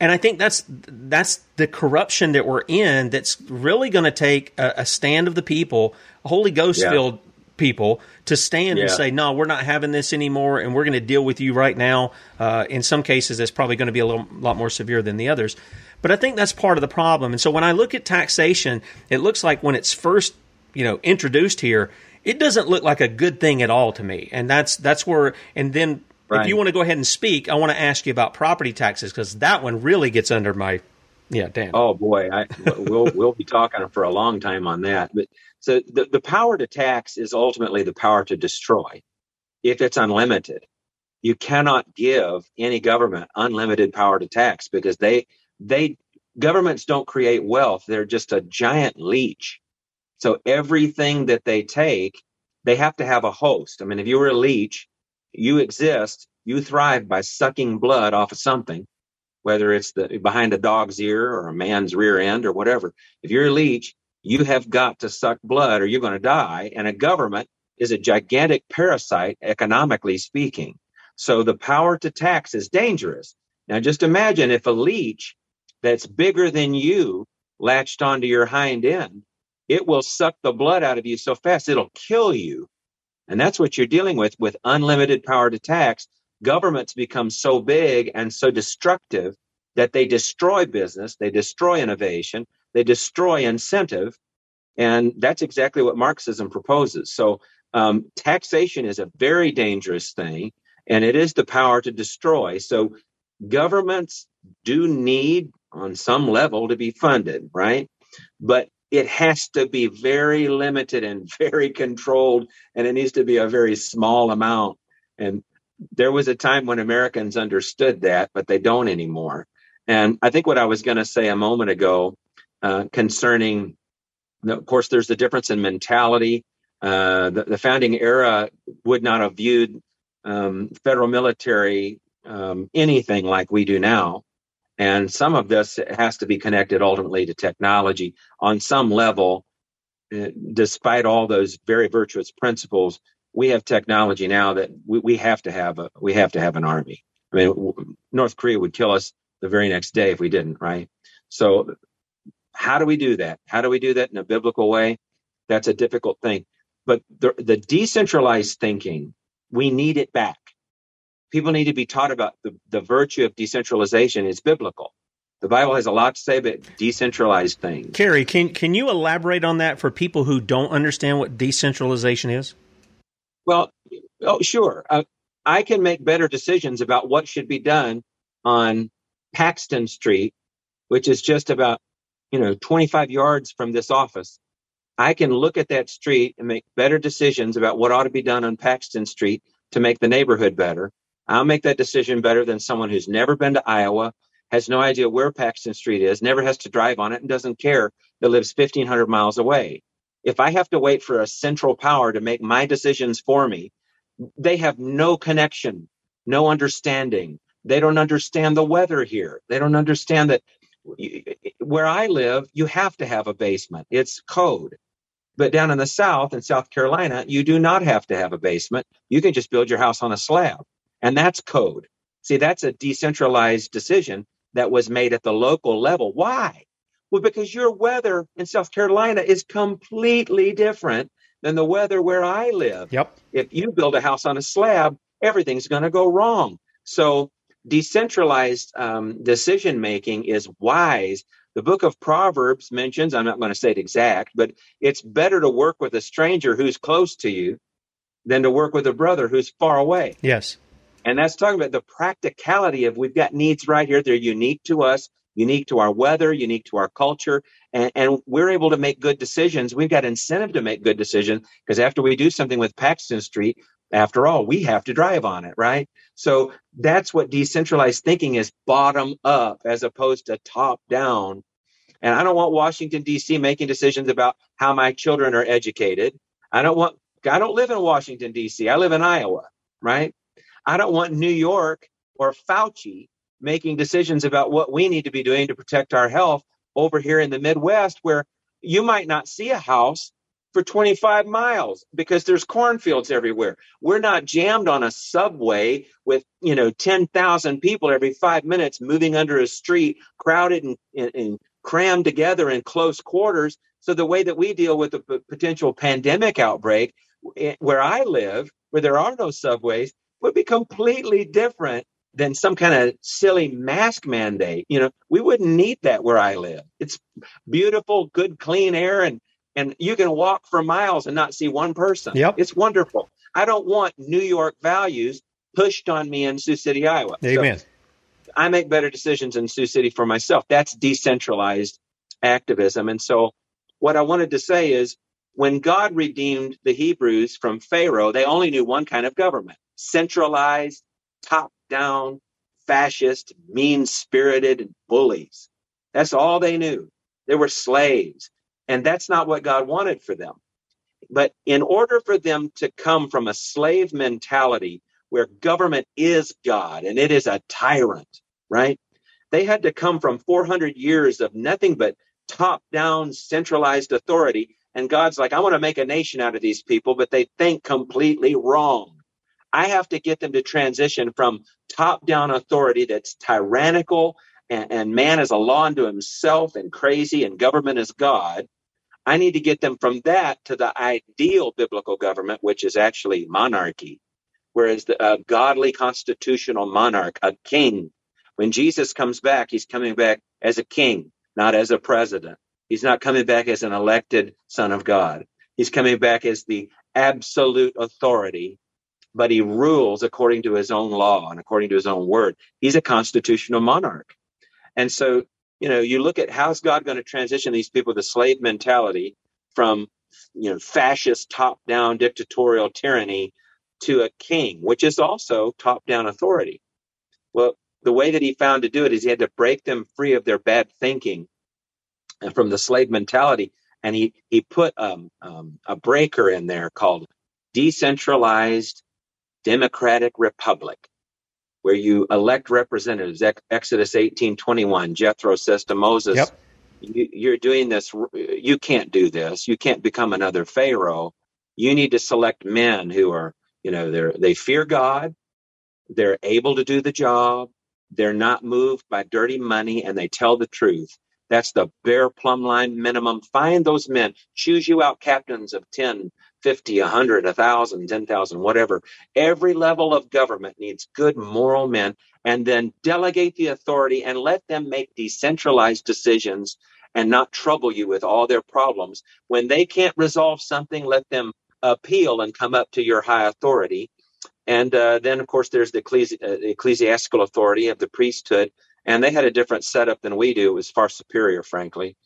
Speaker 4: And I think that's that's the corruption that we're in. That's really going to take a, a stand of the people, Holy Ghost filled people to stand
Speaker 5: Yeah.
Speaker 4: and say, no, we're not having this anymore, and we're going to deal with you right now. Uh, in some cases, that's probably going to be a little, lot more severe than the others. But I think that's part of the problem. And so when I look at taxation, it looks like when it's first, you know, introduced here, it doesn't look like a good thing at all to me. And that's that's where. And then if you want to go ahead and speak, I want to ask you about property taxes because that one really gets under my. Yeah, damn.
Speaker 5: Oh boy, I, we'll we'll be talking for a long time on that. But so the the power to tax is ultimately the power to destroy, if it's unlimited. You cannot give any government unlimited power to tax because they they governments don't create wealth; they're just a giant leech. So everything that they take, they have to have a host. I mean, if you were a leech, you exist, you thrive by sucking blood off of something whether it's the behind a dog's ear or a man's rear end or whatever. If you're a leech, you have got to suck blood or you're going to die. And a government is a gigantic parasite, economically speaking. So the power to tax is dangerous. Now just imagine if a leech that's bigger than you latched onto your hind end, it will suck the blood out of you so fast it'll kill you. And that's what you're dealing with with unlimited power to tax governments become so big and so destructive that they destroy business, they destroy innovation, they destroy incentive. And that's exactly what Marxism proposes. So, um, taxation is a very dangerous thing, and it is the power to destroy. So, governments do need, on some level, to be funded, right? But it has to be very limited and very controlled, and it needs to be a very small amount. And there was a time when Americans understood that, but they don't anymore. And I think what I was going to say a moment ago uh, concerning, of course, there's the difference in mentality. Uh, the, the founding era would not have viewed um, federal military um, anything like we do now. And some of this has to be connected ultimately to technology on some level, uh, despite all those very virtuous principles we have technology now that we, we have to have a we have to have an army. I mean, North Korea would kill us the very next day if we didn't, right? So, how do we do that? How do we do that in a biblical way? That's a difficult thing. But the, the decentralized thinking, we need it back. People need to be taught about the, the virtue of decentralization It's biblical. The Bible has a lot to say about decentralized things.
Speaker 4: Cary, can can you elaborate on that for people who don't understand what decentralization is?
Speaker 5: Well, oh, sure. Uh, I can make better decisions about what should be done on Paxton Street, which is just about, you know, 25 yards from this office. I can look at that street and make better decisions about what ought to be done on Paxton Street to make the neighborhood better. I'll make that decision better than someone who's never been to Iowa, has no idea where Paxton Street is, never has to drive on it, and doesn't care that lives 1,500 miles away if I have to wait for a central power to make my decisions for me, they have no connection, no understanding. They don't understand the weather here. They don't understand that where I live, you have to have a basement. It's code. But down in the South, in South Carolina, you do not have to have a basement. You can just build your house on a slab. And that's code. See, that's a decentralized decision that was made at the local level. Why? Well, because your weather in South Carolina is completely different than the weather where I live.
Speaker 4: Yep.
Speaker 5: If you build a house on a slab, everything's going to go wrong. So decentralized um, decision making is wise. The book of Proverbs mentions, I'm not going to say it exact, but it's better to work with a stranger who's close to you than to work with a brother who's far away.
Speaker 4: Yes.
Speaker 5: And that's talking about the practicality of we've got needs right here. They're unique to us, unique to our weather, unique to our culture, and, and we're able to make good decisions. We've got incentive to make good decisions because after we do something with Paxton Street, after all, we have to drive on it, right? So that's what decentralized thinking is bottom up as opposed to top down. And I don't want Washington, D.C. making decisions about how my children are educated. I don't want, I don't live in Washington, D.C., I live in Iowa, right? I don't want New York or Fauci making decisions about what we need to be doing to protect our health over here in the Midwest, where you might not see a house for 25 miles because there's cornfields everywhere. We're not jammed on a subway with, you know, 10,000 people every five minutes moving under a street, crowded and, and, and crammed together in close quarters. So the way that we deal with the p- potential pandemic outbreak, eh, where I live, where there are no subways, would be completely different than some kind of silly mask mandate. You know, we wouldn't need that where I live. It's beautiful, good, clean air, and and you can walk for miles and not see one person.
Speaker 4: Yep.
Speaker 5: It's wonderful. I don't want New York values pushed on me in Sioux City, Iowa.
Speaker 4: Amen.
Speaker 5: So I make better decisions in Sioux City for myself. That's decentralized activism. And so what I wanted to say is when God redeemed the Hebrews from Pharaoh, they only knew one kind of government centralized, top down, fascist, mean spirited bullies. That's all they knew. They were slaves. And that's not what God wanted for them. But in order for them to come from a slave mentality where government is God and it is a tyrant, right? They had to come from 400 years of nothing but top down centralized authority. And God's like, I want to make a nation out of these people, but they think completely wrong. I have to get them to transition from top down authority that's tyrannical and, and man is a law unto himself and crazy and government is God. I need to get them from that to the ideal biblical government, which is actually monarchy. Whereas the godly constitutional monarch, a king, when Jesus comes back, he's coming back as a king, not as a president. He's not coming back as an elected son of God. He's coming back as the absolute authority but he rules according to his own law and according to his own word. He's a constitutional monarch. And so, you know, you look at how's God going to transition these people to slave mentality from, you know, fascist top down dictatorial tyranny to a king, which is also top down authority. Well, the way that he found to do it is he had to break them free of their bad thinking and from the slave mentality. And he, he put um, um, a breaker in there called decentralized democratic republic where you elect representatives. Exodus 18:21. Jethro says to Moses,
Speaker 4: yep.
Speaker 5: "You're doing this. You can't do this. You can't become another Pharaoh. You need to select men who are, you know, they're, they fear God, they're able to do the job, they're not moved by dirty money, and they tell the truth. That's the bare plumb line minimum. Find those men. Choose you out captains of 10, 50, 100, 1,000, 10,000, whatever. Every level of government needs good moral men and then delegate the authority and let them make decentralized decisions and not trouble you with all their problems. When they can't resolve something, let them appeal and come up to your high authority. And uh, then, of course, there's the ecclesi- uh, ecclesiastical authority of the priesthood. And they had a different setup than we do. It was far superior, frankly.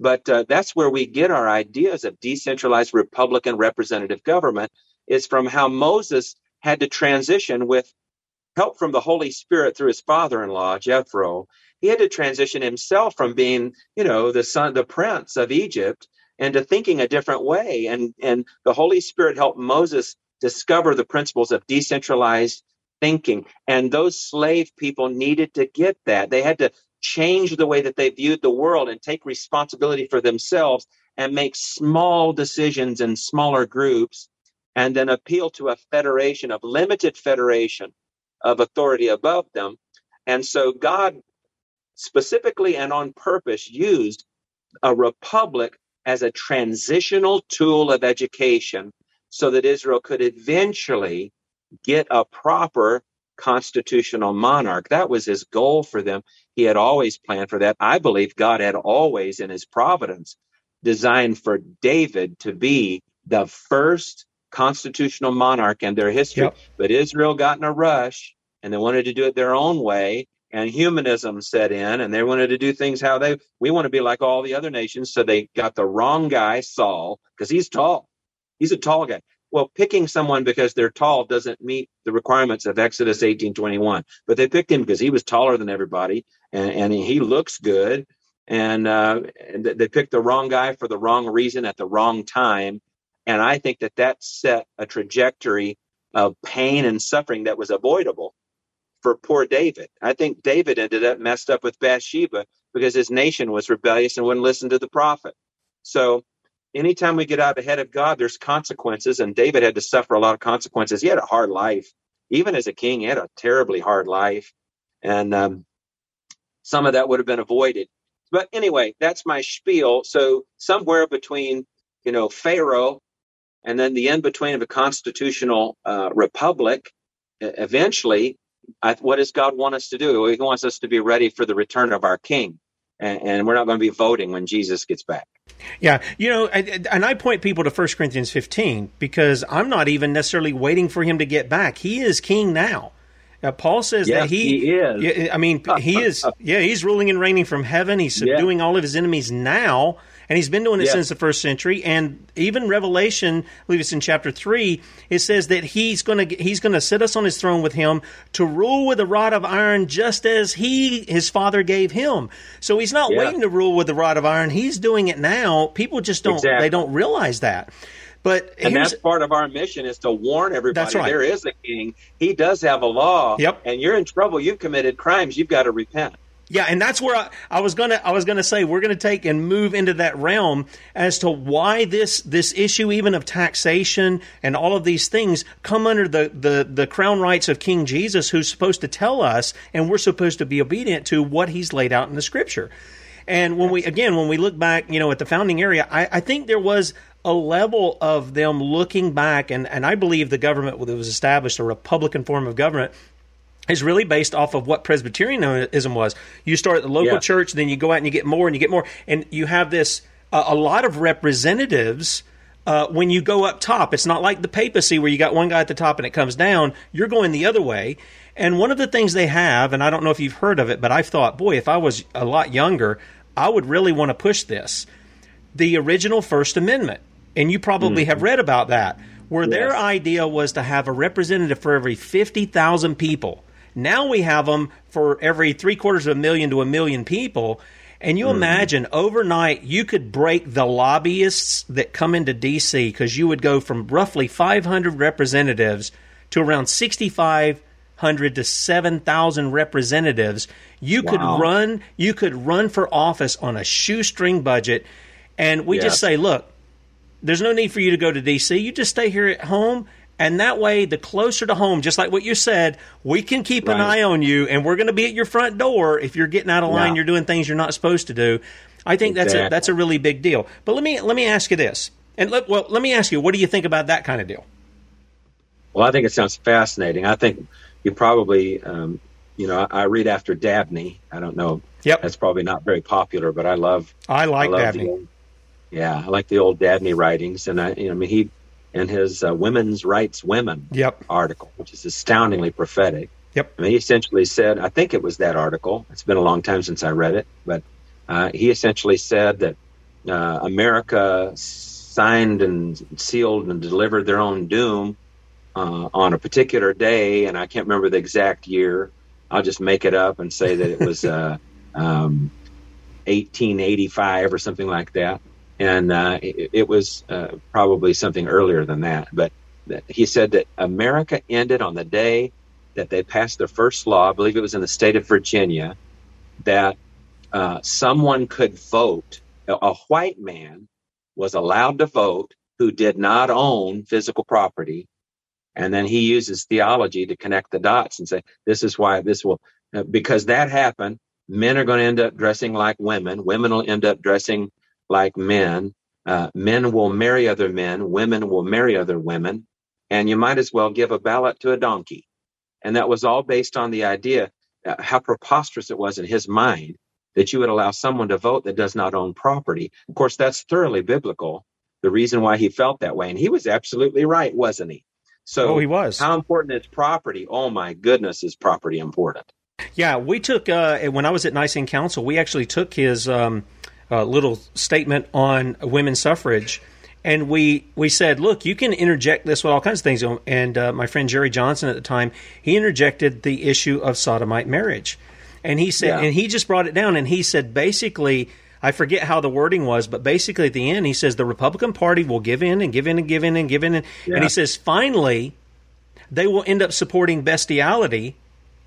Speaker 5: But uh, that's where we get our ideas of decentralized Republican representative government is from how Moses had to transition with help from the Holy Spirit through his father-in-law Jethro. He had to transition himself from being, you know, the son, the prince of Egypt, and to thinking a different way. And and the Holy Spirit helped Moses discover the principles of decentralized thinking. And those slave people needed to get that. They had to change the way that they viewed the world and take responsibility for themselves and make small decisions in smaller groups and then appeal to a federation of limited federation of authority above them. And so God specifically and on purpose used a republic as a transitional tool of education so that Israel could eventually get a proper constitutional monarch. That was his goal for them. He had always planned for that. I believe God had always, in his providence, designed for David to be the first constitutional monarch in their history.
Speaker 4: Yep.
Speaker 5: But Israel got in a rush and they wanted to do it their own way. And humanism set in and they wanted to do things how they, we want to be like all the other nations. So they got the wrong guy, Saul, because he's tall. He's a tall guy. Well, picking someone because they're tall doesn't meet the requirements of Exodus 18:21. But they picked him because he was taller than everybody, and, and he looks good. And, uh, and they picked the wrong guy for the wrong reason at the wrong time. And I think that that set a trajectory of pain and suffering that was avoidable for poor David. I think David ended up messed up with Bathsheba because his nation was rebellious and wouldn't listen to the prophet. So anytime we get out ahead of God, there's consequences. And David had to suffer a lot of consequences. He had a hard life. Even as a king, he had a terribly hard life. And um, some of that would have been avoided. But anyway, that's my spiel. So somewhere between, you know, Pharaoh and then the in between of a constitutional uh, republic. Eventually, I, what does God want us to do? He wants us to be ready for the return of our King, and, and we're not going to be voting when Jesus gets back.
Speaker 4: Yeah, you know, and I point people to 1 Corinthians 15 because I'm not even necessarily waiting for him to get back. He is king now. Uh, Paul says
Speaker 5: yes,
Speaker 4: that he,
Speaker 5: he is.
Speaker 4: I mean, he is. Yeah, he's ruling and reigning from heaven. He's subduing yeah. all of his enemies now, and he's been doing it yeah. since the first century. And even Revelation, I believe it's in chapter three, it says that he's going to he's going to sit us on his throne with him to rule with a rod of iron, just as he his father gave him. So he's not yeah. waiting to rule with the rod of iron. He's doing it now. People just don't
Speaker 5: exactly.
Speaker 4: they don't realize that. But
Speaker 5: and that's part of our mission is to warn everybody
Speaker 4: right.
Speaker 5: there is a king. He does have a law.
Speaker 4: Yep.
Speaker 5: And you're in trouble. You've committed crimes. You've got to repent.
Speaker 4: Yeah, and that's where I, I, was gonna I was gonna say we're gonna take and move into that realm as to why this this issue even of taxation and all of these things come under the the the crown rights of King Jesus, who's supposed to tell us, and we're supposed to be obedient to what He's laid out in the Scripture. And when we again when we look back, you know, at the founding area, I, I think there was a level of them looking back, and, and I believe the government that was established, a Republican form of government, is really based off of what Presbyterianism was. You start at the local yeah. church, then you go out and you get more and you get more, and you have this uh, a lot of representatives. Uh, when you go up top, it's not like the papacy where you got one guy at the top and it comes down. You're going the other way. And one of the things they have, and I don't know if you've heard of it, but I've thought, boy, if I was a lot younger, I would really want to push this. The original First Amendment and you probably mm-hmm. have read about that, where yes. their idea was to have a representative for every 50,000 people. Now we have them for every three quarters of a million to a million people. And you mm-hmm. imagine overnight you could break the lobbyists that come into D.C. because you would go from roughly 500 representatives to around 6,500 to 7,000 representatives. You wow. could run. You could run for office on a shoestring budget, and we yes. just say, look, there's no need for you to go to DC. You just stay here at home. And that way, the closer to home, just like what you said, we can keep right. an eye on you, and we're going to be at your front door if you're getting out of line, yeah. you're doing things you're not supposed to do. I think exactly. that's a that's a really big deal. But let me let me ask you this, and let, well, let me ask you, what do you think about that kind of deal?
Speaker 5: Well, I think it sounds fascinating. I think you probably, um, you know, I, I, read after Dabney. I don't know.
Speaker 4: Yep,
Speaker 5: that's probably not very popular, but I love.
Speaker 4: I like
Speaker 5: I love
Speaker 4: Dabney.
Speaker 5: The, yeah, I like the old Dabney writings, and I, you know, I mean, he and his uh, "Women's Rights Women"
Speaker 4: yep.
Speaker 5: article, which is astoundingly prophetic.
Speaker 4: Yep.
Speaker 5: I mean, he essentially said, I think it was that article. It's been a long time since I read it, but uh, he essentially said that uh, America signed and sealed and delivered their own doom uh, on a particular day, and I can't remember the exact year. I'll just make it up and say that it was uh, um, 1885 or something like that and uh, it, it, was uh, probably something earlier than that. But he said that America ended on the day that they passed their first law. I believe it was in the state of Virginia that uh, someone could vote. A white man was allowed to vote who did not own physical property. And then he uses theology to connect the dots and say, this is why this will, uh, because that happened, men are going to end up dressing like women. Women will end up dressing like men. Uh, men will marry other men, women will marry other women, and you might as well give a ballot to a donkey. And that was all based on the idea uh, how preposterous it was in his mind that you would allow someone to vote that does not own property. Of course, that's thoroughly biblical. The reason why he felt that way, and he was absolutely right, wasn't he? So
Speaker 4: oh, he was.
Speaker 5: How important is property? Oh my goodness, is property important?
Speaker 4: Yeah, we took uh, when I was at Nicene Council, we actually took his um, uh, little statement on women's suffrage. And we, we said, look, you can interject this with all kinds of things. And uh, my friend Jerry Johnson at the time, he interjected the issue of sodomite marriage. And he said, yeah. and he just brought it down. And he said, basically, I forget how the wording was, but basically at the end, he says the Republican Party will give in and give in and give in and give in. And, yeah. and he says, finally, they will end up supporting bestiality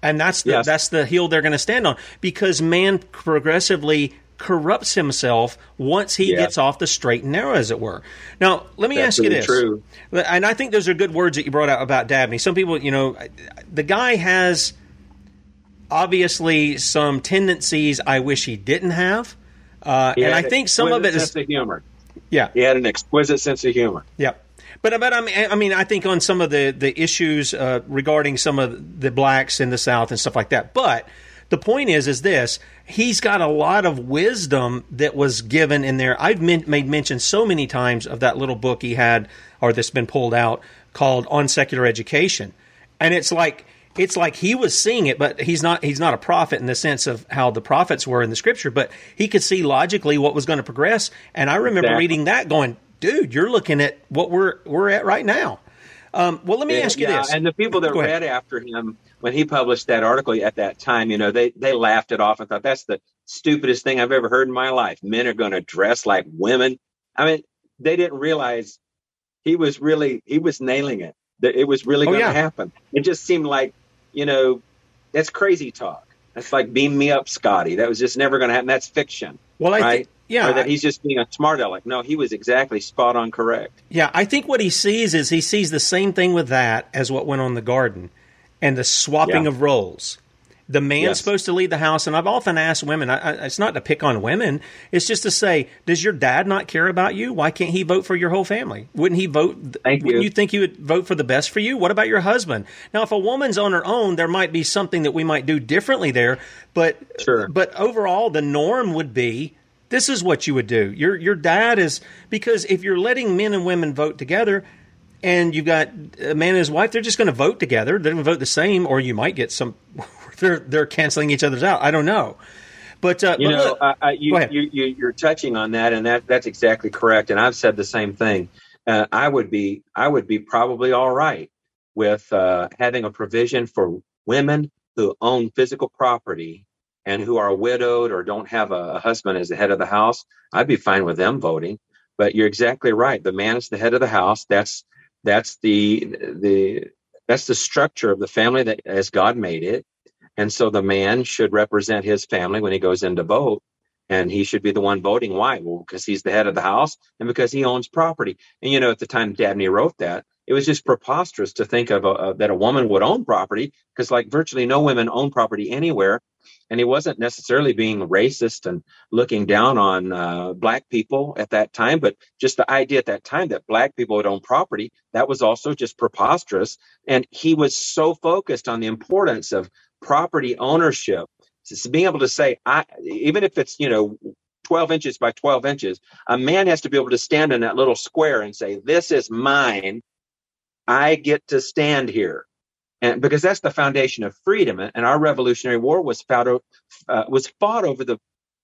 Speaker 4: and that's the yes. that's the hill they're going to stand on because man progressively corrupts himself once he yeah. gets off the straight and narrow, as it were. Now, let me
Speaker 5: That's
Speaker 4: ask you this.
Speaker 5: True.
Speaker 4: And I think those are good words that you brought out about Dabney. Some people, you know, the guy has obviously some tendencies I wish he didn't have. Uh, and I think some of it is
Speaker 5: sense of humor.
Speaker 4: Yeah,
Speaker 5: he had an exquisite sense of humor.
Speaker 4: Yep. But but I mean, I mean, I think on some of the the issues uh, regarding some of the blacks in the South and stuff like that. But the point is, is this: he's got a lot of wisdom that was given in there. I've made mention so many times of that little book he had, or that's been pulled out, called "On Secular Education," and it's like it's like he was seeing it, but he's not he's not a prophet in the sense of how the prophets were in the scripture, but he could see logically what was going to progress. And I remember exactly. reading that going, dude, you're looking at what we're we're at right now. Um, well, let me ask you
Speaker 5: yeah,
Speaker 4: this.
Speaker 5: And the people that read after him when he published that article at that time, you know, they they laughed it off and thought that's the stupidest thing I've ever heard in my life. Men are going to dress like women. I mean, they didn't realize he was really he was nailing it. That it was really oh, going to yeah. happen. It just seemed like, you know, that's crazy talk. That's like beam me up, Scotty. That was just never going to happen. That's fiction. Well, I right? Yeah. Or that he's just being a smart aleck. No, he was exactly spot on correct.
Speaker 4: Yeah, I think what he sees is he sees the same thing with that as what went on in the garden and the swapping yeah. of roles. The man's yes. supposed to lead the house, and I've often asked women. I, I, it's not to pick on women. It's just to say, does your dad not care about you? Why can't he vote for your whole family? Wouldn't he vote?
Speaker 5: Thank
Speaker 4: wouldn't
Speaker 5: you.
Speaker 4: you think he would vote for the best for you? What about your husband? Now, if a woman's on her own, there might be something that we might do differently there. But
Speaker 5: sure.
Speaker 4: But overall, the norm would be this is what you would do. Your your dad is because if you're letting men and women vote together, and you've got a man and his wife, they're just going to vote together. They're going to vote the same, or you might get some. They're they're canceling each other's out. I don't know. But uh,
Speaker 5: you know, uh, uh you, you, you, you're touching on that, and that that's exactly correct. And I've said the same thing. Uh, I would be I would be probably all right with uh, having a provision for women who own physical property and who are widowed or don't have a, a husband as the head of the house, I'd be fine with them voting. But you're exactly right. The man is the head of the house. That's that's the the that's the structure of the family that as God made it. And so the man should represent his family when he goes in to vote. And he should be the one voting. Why? Well, because he's the head of the house and because he owns property. And you know, at the time Dabney wrote that, it was just preposterous to think of a, a, that a woman would own property because, like, virtually no women own property anywhere and he wasn't necessarily being racist and looking down on uh, black people at that time but just the idea at that time that black people would own property that was also just preposterous. And he was so focused on the importance of property ownership. So being able to say i even if it's you know 12 inches by 12 inches a man has to be able to stand in that little square and say this is mine. I get to stand here and because that's the foundation of freedom. And our Revolutionary War was fought, uh, was fought over the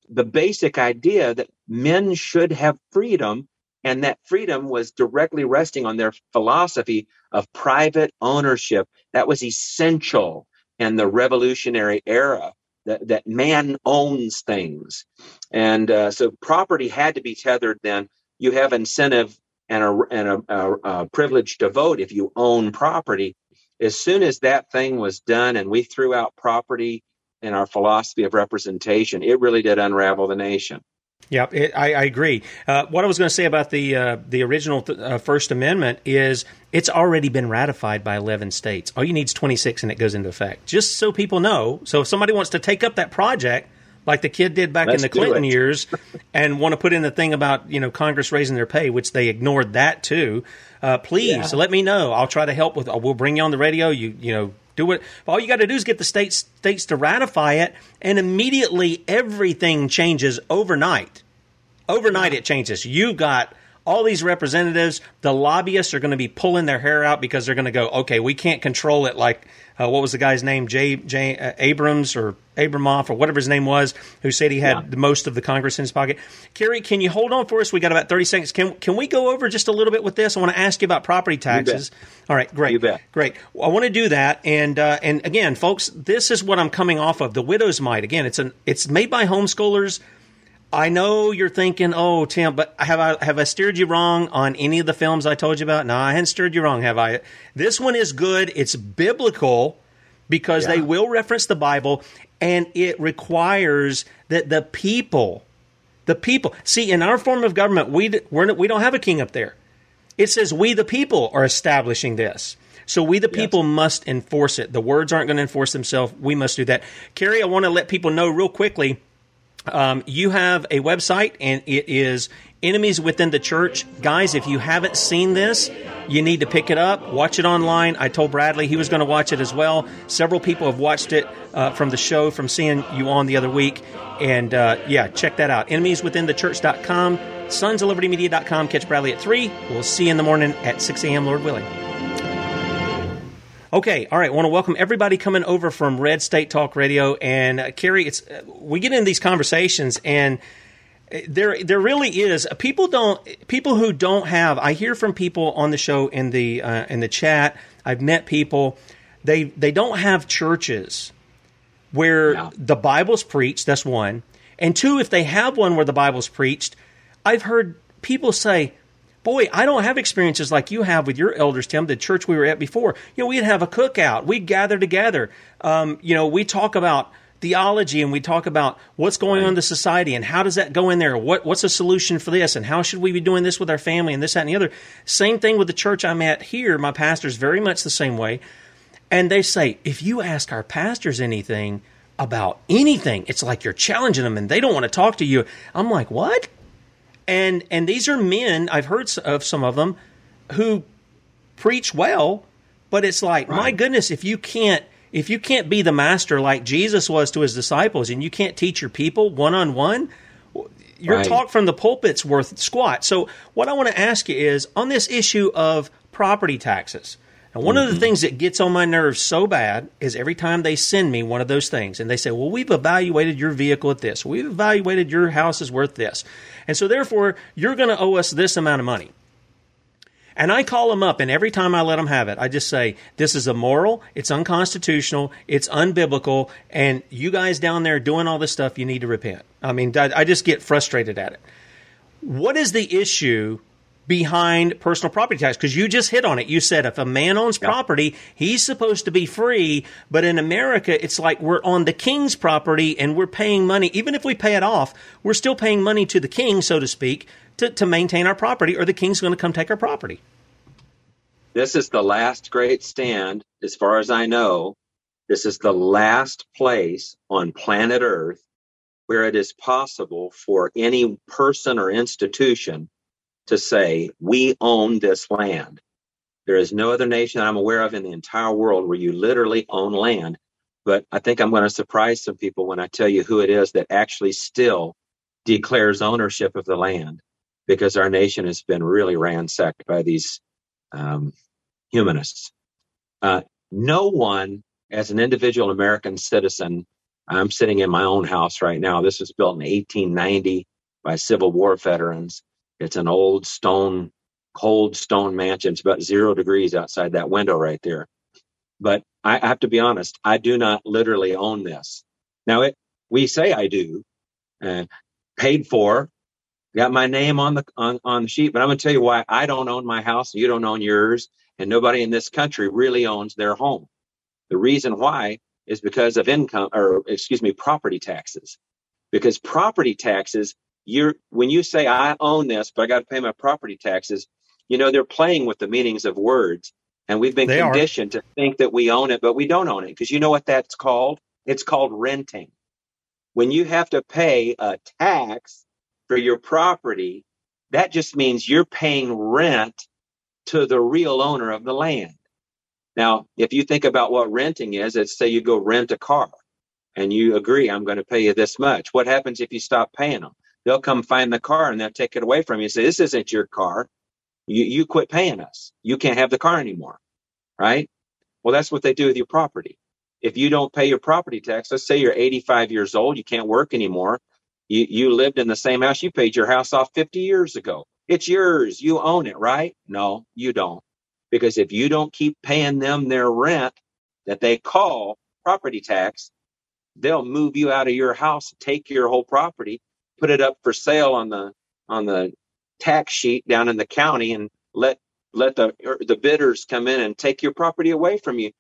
Speaker 5: the basic idea that men should have freedom, and that freedom was directly resting on their philosophy of private ownership. That was essential in the Revolutionary era. That, that man owns things, and uh, so property had to be tethered. Then you have incentive and a and a, a, a privilege to vote if you own property as soon as that thing was done and we threw out property in our philosophy of representation, it really did unravel the nation.
Speaker 4: Yeah, it, I, I, agree. Uh, what I was going to say about the uh, the original th- uh, First Amendment is it's already been ratified by 11 states. All you need is 26 and it goes into effect. Just so people know. So if somebody wants to take up that project, like the kid did back Let's in the Clinton years, and want to put in the thing about you know Congress raising their pay, which they ignored that too. Uh, please yeah. let me know. I'll try to help with. We'll bring you on the radio. You you know do it. All you got to do is get the states states to ratify it, and immediately everything changes overnight. Overnight, it changes. You've got all these representatives. The lobbyists are going to be pulling their hair out because they're going to go, okay, we can't control it like uh, what was the guy's name, Jay, Jay uh, Abrams or Abramoff or whatever his name was, who said he had yeah. the most of the Congress in his pocket. Cary, can you hold on for us? We got about thirty seconds. Can can we go over just a little bit with this? I want to ask you about property taxes. All right, great, great. Well, I want to do that, and uh, and again, folks, this is what I'm coming off of. The widow's mite. Again, it's an it's made by homeschoolers. I know you're thinking, oh, Tim, but have I have I steered you wrong on any of the films I told you about? No, I hadn't steered you wrong, have I? This one is good. It's biblical because yeah. they will reference the Bible, and it requires that the people, the people, see, in our form of government, we we're, we don't have a king up there. It says we the people are establishing this. So we the people yes. must enforce it. The words aren't going to enforce themselves. We must do that. Cary, I want to let people know real quickly Um, you have a website, and it is Enemies Within the Church. Guys, if you haven't seen this, you need to pick it up, watch it online. I told Bradley he was going to watch it as well. Several people have watched it uh, from the show, from seeing you on the other week. And uh, yeah, check that out. Enemieswithinthechurch.com, sonsoflibertymedia.com. Catch Bradley at 3. We'll see you in the morning at 6 a.m., Lord willing. Okay, all right. I want to welcome everybody coming over from Red State Talk Radio. And uh, Cary, it's uh, we get into these conversations, and uh, there there really is uh, people don't people who don't have. I hear from people on the show in the uh, in the chat. I've met people. They they don't have churches where yeah. the Bible's preached. That's one, and two, if they have one where the Bible's preached, I've heard people say boy, I don't have experiences like you have with your elders, Tim, the church we were at before. You know, we'd have a cookout, we'd gather together. Um, you know, we talk about theology and we talk about what's going right. on in the society and how does that go in there? What, what's a solution for this? And how should we be doing this with our family and this, that, and the other? Same thing with the church I'm at here. My pastor's very much the same way. And they say, if you ask our pastors anything about anything, it's like you're challenging them and they don't want to talk to you. I'm like, what? And and these are men I've heard of some of them who preach well, but it's like right. my goodness, if you can't if you can't be the master like Jesus was to his disciples, and you can't teach your people one on one, your right. talk from the pulpit's worth squat. So what I want to ask you is on this issue of property taxes. And one mm-hmm. of the mm-hmm. things that gets on my nerves so bad is every time they send me one of those things and they say, Well, we've evaluated your vehicle at this, we've evaluated your house is worth this. And so therefore, you're going to owe us this amount of money. And I call them up, and every time I let them have it, I just say, This is immoral, it's unconstitutional, it's unbiblical, and you guys down there doing all this stuff, you need to repent. I mean, I just get frustrated at it. What is the issue behind personal property tax because you just hit on it. You said if a man owns property, he's supposed to be free, but in America, it's like we're on the king's property and we're paying money. Even if we pay it off, we're still paying money to the king, so to speak, to, to maintain our property, or the king's going to come take our property.
Speaker 5: This is the last great stand, as far as I know. This is the last place on planet Earth where it is possible for any person or institution to say, we own this land. There is no other nation that I'm aware of in the entire world where you literally own land. But I think I'm going to surprise some people when I tell you who it is that actually still declares ownership of the land because our nation has been really ransacked by these um, humanists. Uh, no one, as an individual American citizen, I'm sitting in my own house right now. This was built in 1890 by Civil War veterans. It's an old stone, cold stone mansion. It's about zero degrees outside that window right there. But I have to be honest, I do not literally own this. Now, it, we say I do, uh, paid for, got my name on the on, on the sheet, but I'm going to tell you why I don't own my house, you don't own yours, and nobody in this country really owns their home. The reason why is because of income, or excuse me, property taxes. Because property taxes you're when you say I own this, but I got to pay my property taxes, you know, they're playing with the meanings of words. And we've been they conditioned are. to think that we own it, but we don't own it. Because you know what that's called? It's called renting. When you have to pay a tax for your property, that just means you're paying rent to the real owner of the land. Now, if you think about what renting is, it's say you go rent a car and you agree, I'm going to pay you this much. What happens if you stop paying them? They'll come find the car and they'll take it away from you and say, this isn't your car. You, you quit paying us. You can't have the car anymore. Right? Well, that's what they do with your property. If you don't pay your property tax, let's say you're 85 years old, you can't work anymore. You, you lived in the same house. You paid your house off 50 years ago. It's yours. You own it, right? No, you don't. Because if you don't keep paying them their rent that they call property tax, they'll move you out of your house, take your whole property, put it up for sale on the on the tax sheet down in the county and let let the er, the bidders come in and take your property away from you.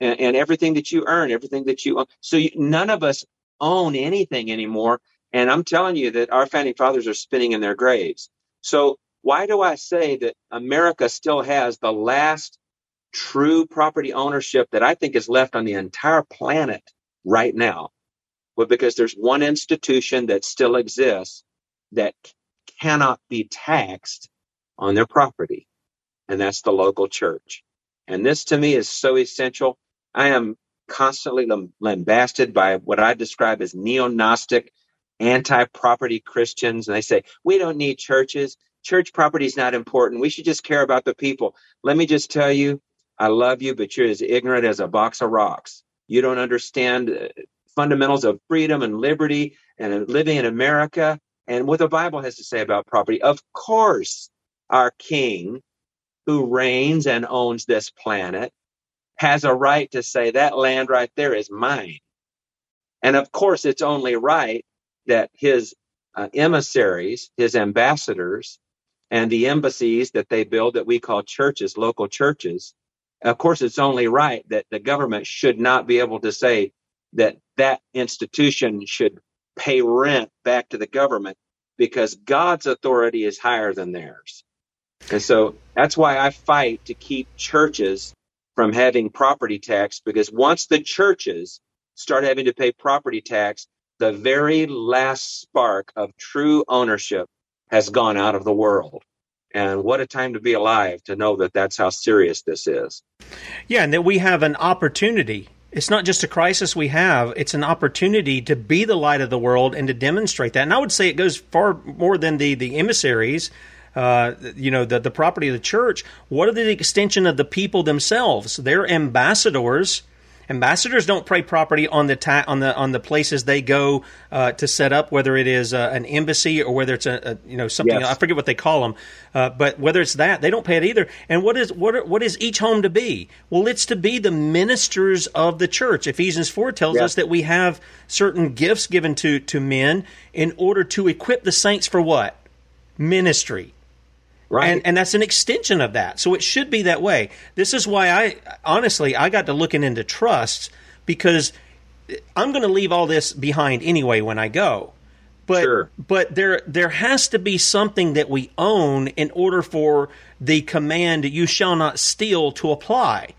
Speaker 5: And, and everything that you earn everything that you own. So you, none of us own anything anymore. And i'm telling you that our founding fathers are spinning in their graves. So why do i say that america still has the last true property ownership that i think is left on the entire planet right now Well, because there's one institution that still exists that cannot be taxed on their property, and that's the local church. And this to me is so essential. I am constantly lambasted by what I describe as neo Gnostic, anti property Christians. And they say, we don't need churches. Church property is not important. We should just care about the people. Let me just tell you, I love you, but you're as ignorant as a box of rocks. You don't understand uh, fundamentals of freedom and liberty and living in America and what the Bible has to say about property. Of course, our king who reigns and owns this planet has a right to say that land right there is mine. And of course, it's only right that his uh, emissaries, his ambassadors, and the embassies that they build that we call churches, local churches, of course, it's only right that the government should not be able to say that that institution should pay rent back to the government because God's authority is higher than theirs. And so that's why I fight to keep churches from having property tax because once the churches start having to pay property tax, the very last spark of true ownership has gone out of the world. And what a time to be alive to know that that's how serious this is.
Speaker 4: Yeah, and that we have an opportunity. It's not just a crisis we have, it's an opportunity to be the light of the world and to demonstrate that. And I would say it goes far more than the, the emissaries uh, you know, the, the property of the church. What are the extension of the people themselves? They're ambassadors. Ambassadors don't pay property on the ta- on the on the places they go uh, to set up, whether it is uh, an embassy or whether it's a, a you know something. Yes. I forget what they call them, uh, but whether it's that, they don't pay it either. And what is what are, what is each home to be? Well, it's to be the ministers of the church. Ephesians four tells yes. us that we have certain gifts given to to men in order to equip the saints for what ministry.
Speaker 5: Right.
Speaker 4: And, and that's an extension of that. So it should be that way. This is why I, honestly, I got to looking into trusts because I'm going to leave all this behind anyway when I go. But
Speaker 5: sure.
Speaker 4: but there there has to be something that we own in order for the command "you shall not steal" to apply.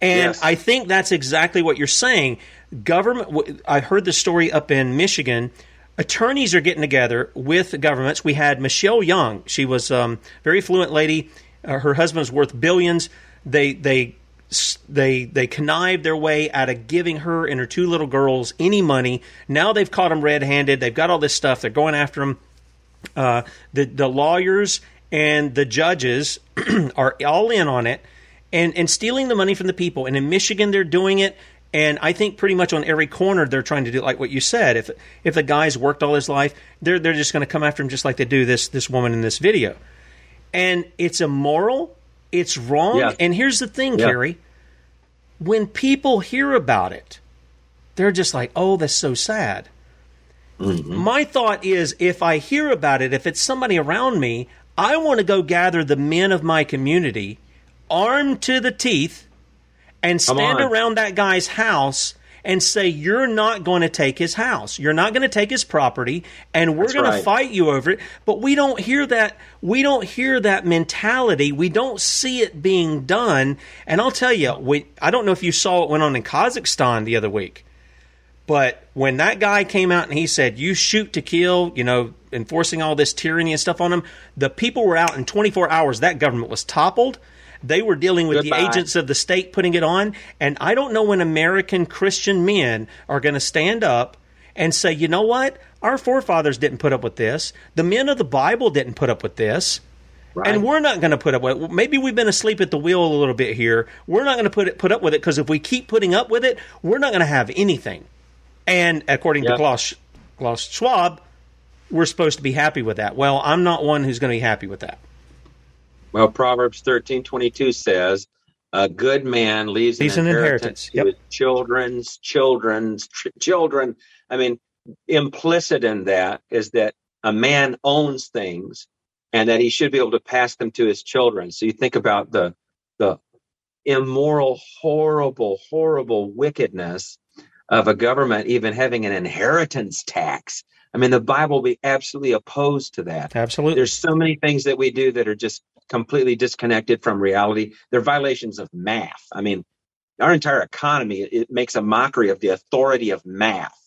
Speaker 4: And yes. I think that's exactly what you're saying. Government. I heard the story up in Michigan attorneys are getting together with governments. We had Michelle Young. She was a um, very fluent lady. Uh, her husband's worth billions. They they they they connived their way out of giving her and her two little girls any money. Now they've caught them red-handed. They've got all this stuff. They're going after them. Uh, the the lawyers and the judges are all in on it and and stealing the money from the people. And in Michigan, they're doing it. And I think pretty much on every corner they're trying to do like what you said. If if the guy's worked all his life, they're they're just going to come after him just like they do this this woman in this video. And it's immoral, it's wrong.
Speaker 5: Yeah.
Speaker 4: And here's the thing, yeah. Cary. When people hear about it, they're just like, "Oh, that's so sad." Mm-hmm. My thought is if I hear about it, if it's somebody around me, I want to go gather the men of my community armed to the teeth and stand around that guy's house and say you're not going to take his house. You're not going to take his property and we're going right. to fight you over it. But we don't hear that we don't hear that mentality. We don't see it being done. And i'll tell you we, i don't know if you saw what went on in kazakhstan the other week but when that guy came out and he said you shoot to kill you know enforcing all this tyranny and stuff on them the people were out in 24 hours. That government was toppled they were dealing with Goodbye. the agents of the state putting it on. And I don't know when American Christian men are going to stand up and say, you know what? Our forefathers didn't put up with this. The men of the Bible didn't put up with this. Right. And we're not going to put up with it. Maybe we've been asleep at the wheel a little bit here. We're not going to put it, put up with it because if we keep putting up with it, we're not going to have anything. And according yep. to Klaus, Klaus Schwab, we're supposed to be happy with that. Well, I'm not one who's going to be happy with that.
Speaker 5: Well, Proverbs thirteen twenty two says, "A good man leaves an, an inheritance. Yep. to his children's children's ch- children." I mean, implicit in that is that a man owns things, and that he should be able to pass them to his children. So you think about the the immoral, horrible, horrible wickedness of a government even having an inheritance tax. I mean, the Bible will be absolutely opposed to that.
Speaker 4: Absolutely.
Speaker 5: There's so many things that we do that are just completely disconnected from reality. They're violations of math. I mean, our entire economy it makes a mockery of the authority of math.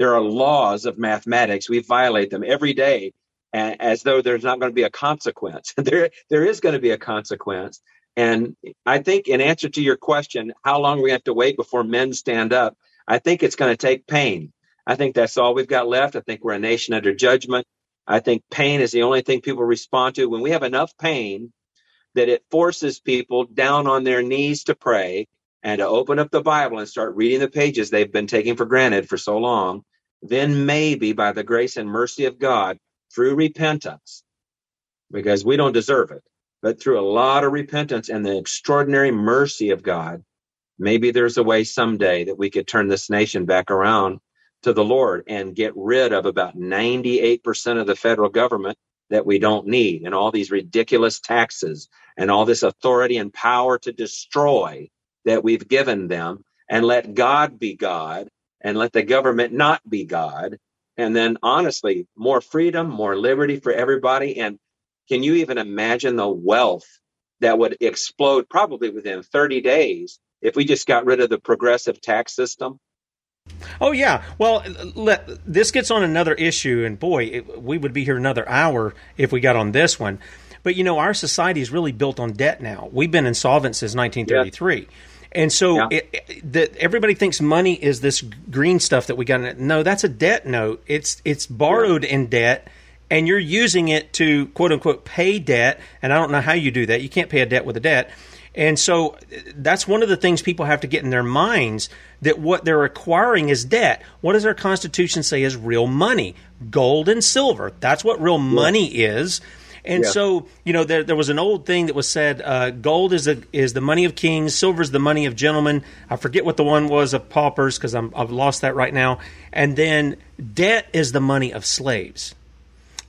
Speaker 5: There are laws of mathematics. We violate them every day as though there's not going to be a consequence. there, there is going to be a consequence. And I think, in answer to your question, how long we have to wait before men stand up, I think it's going to take pain. I think that's all we've got left. I think we're a nation under judgment. I think pain is the only thing people respond to. When we have enough pain that it forces people down on their knees to pray and to open up the Bible and start reading the pages they've been taking for granted for so long, then maybe by the grace and mercy of God, through repentance, because we don't deserve it, but through a lot of repentance and the extraordinary mercy of God, maybe there's a way someday that we could turn this nation back around to the Lord and get rid of about 98% of the federal government that we don't need and all these ridiculous taxes and all this authority and power to destroy that we've given them and let God be God and let the government not be God. And then honestly, more freedom, more liberty for everybody. And can you even imagine the wealth that would explode probably within 30 days if we just got rid of the progressive tax system?
Speaker 4: Oh yeah. Well, let, this gets on another issue, and boy, it, we would be here another hour if we got on this one. But you know, our society is really built on debt now. We've been insolvent since 1933. Yeah. And so yeah. it, it, the, everybody thinks money is this green stuff that we got. No, that's a debt note. It's it's borrowed yeah. in debt, and you're using it to quote unquote pay debt. And I don't know how you do that. You can't pay a debt with a debt. And so that's one of the things people have to get in their minds that what they're acquiring is debt. What does our Constitution say is real money? Gold and silver. That's what real money is. And yeah. so, you know, there, there was an old thing that was said: uh, gold is the is the money of kings, silver is the money of gentlemen. I forget what the one was of paupers because I've lost that right now. And then debt is the money of slaves,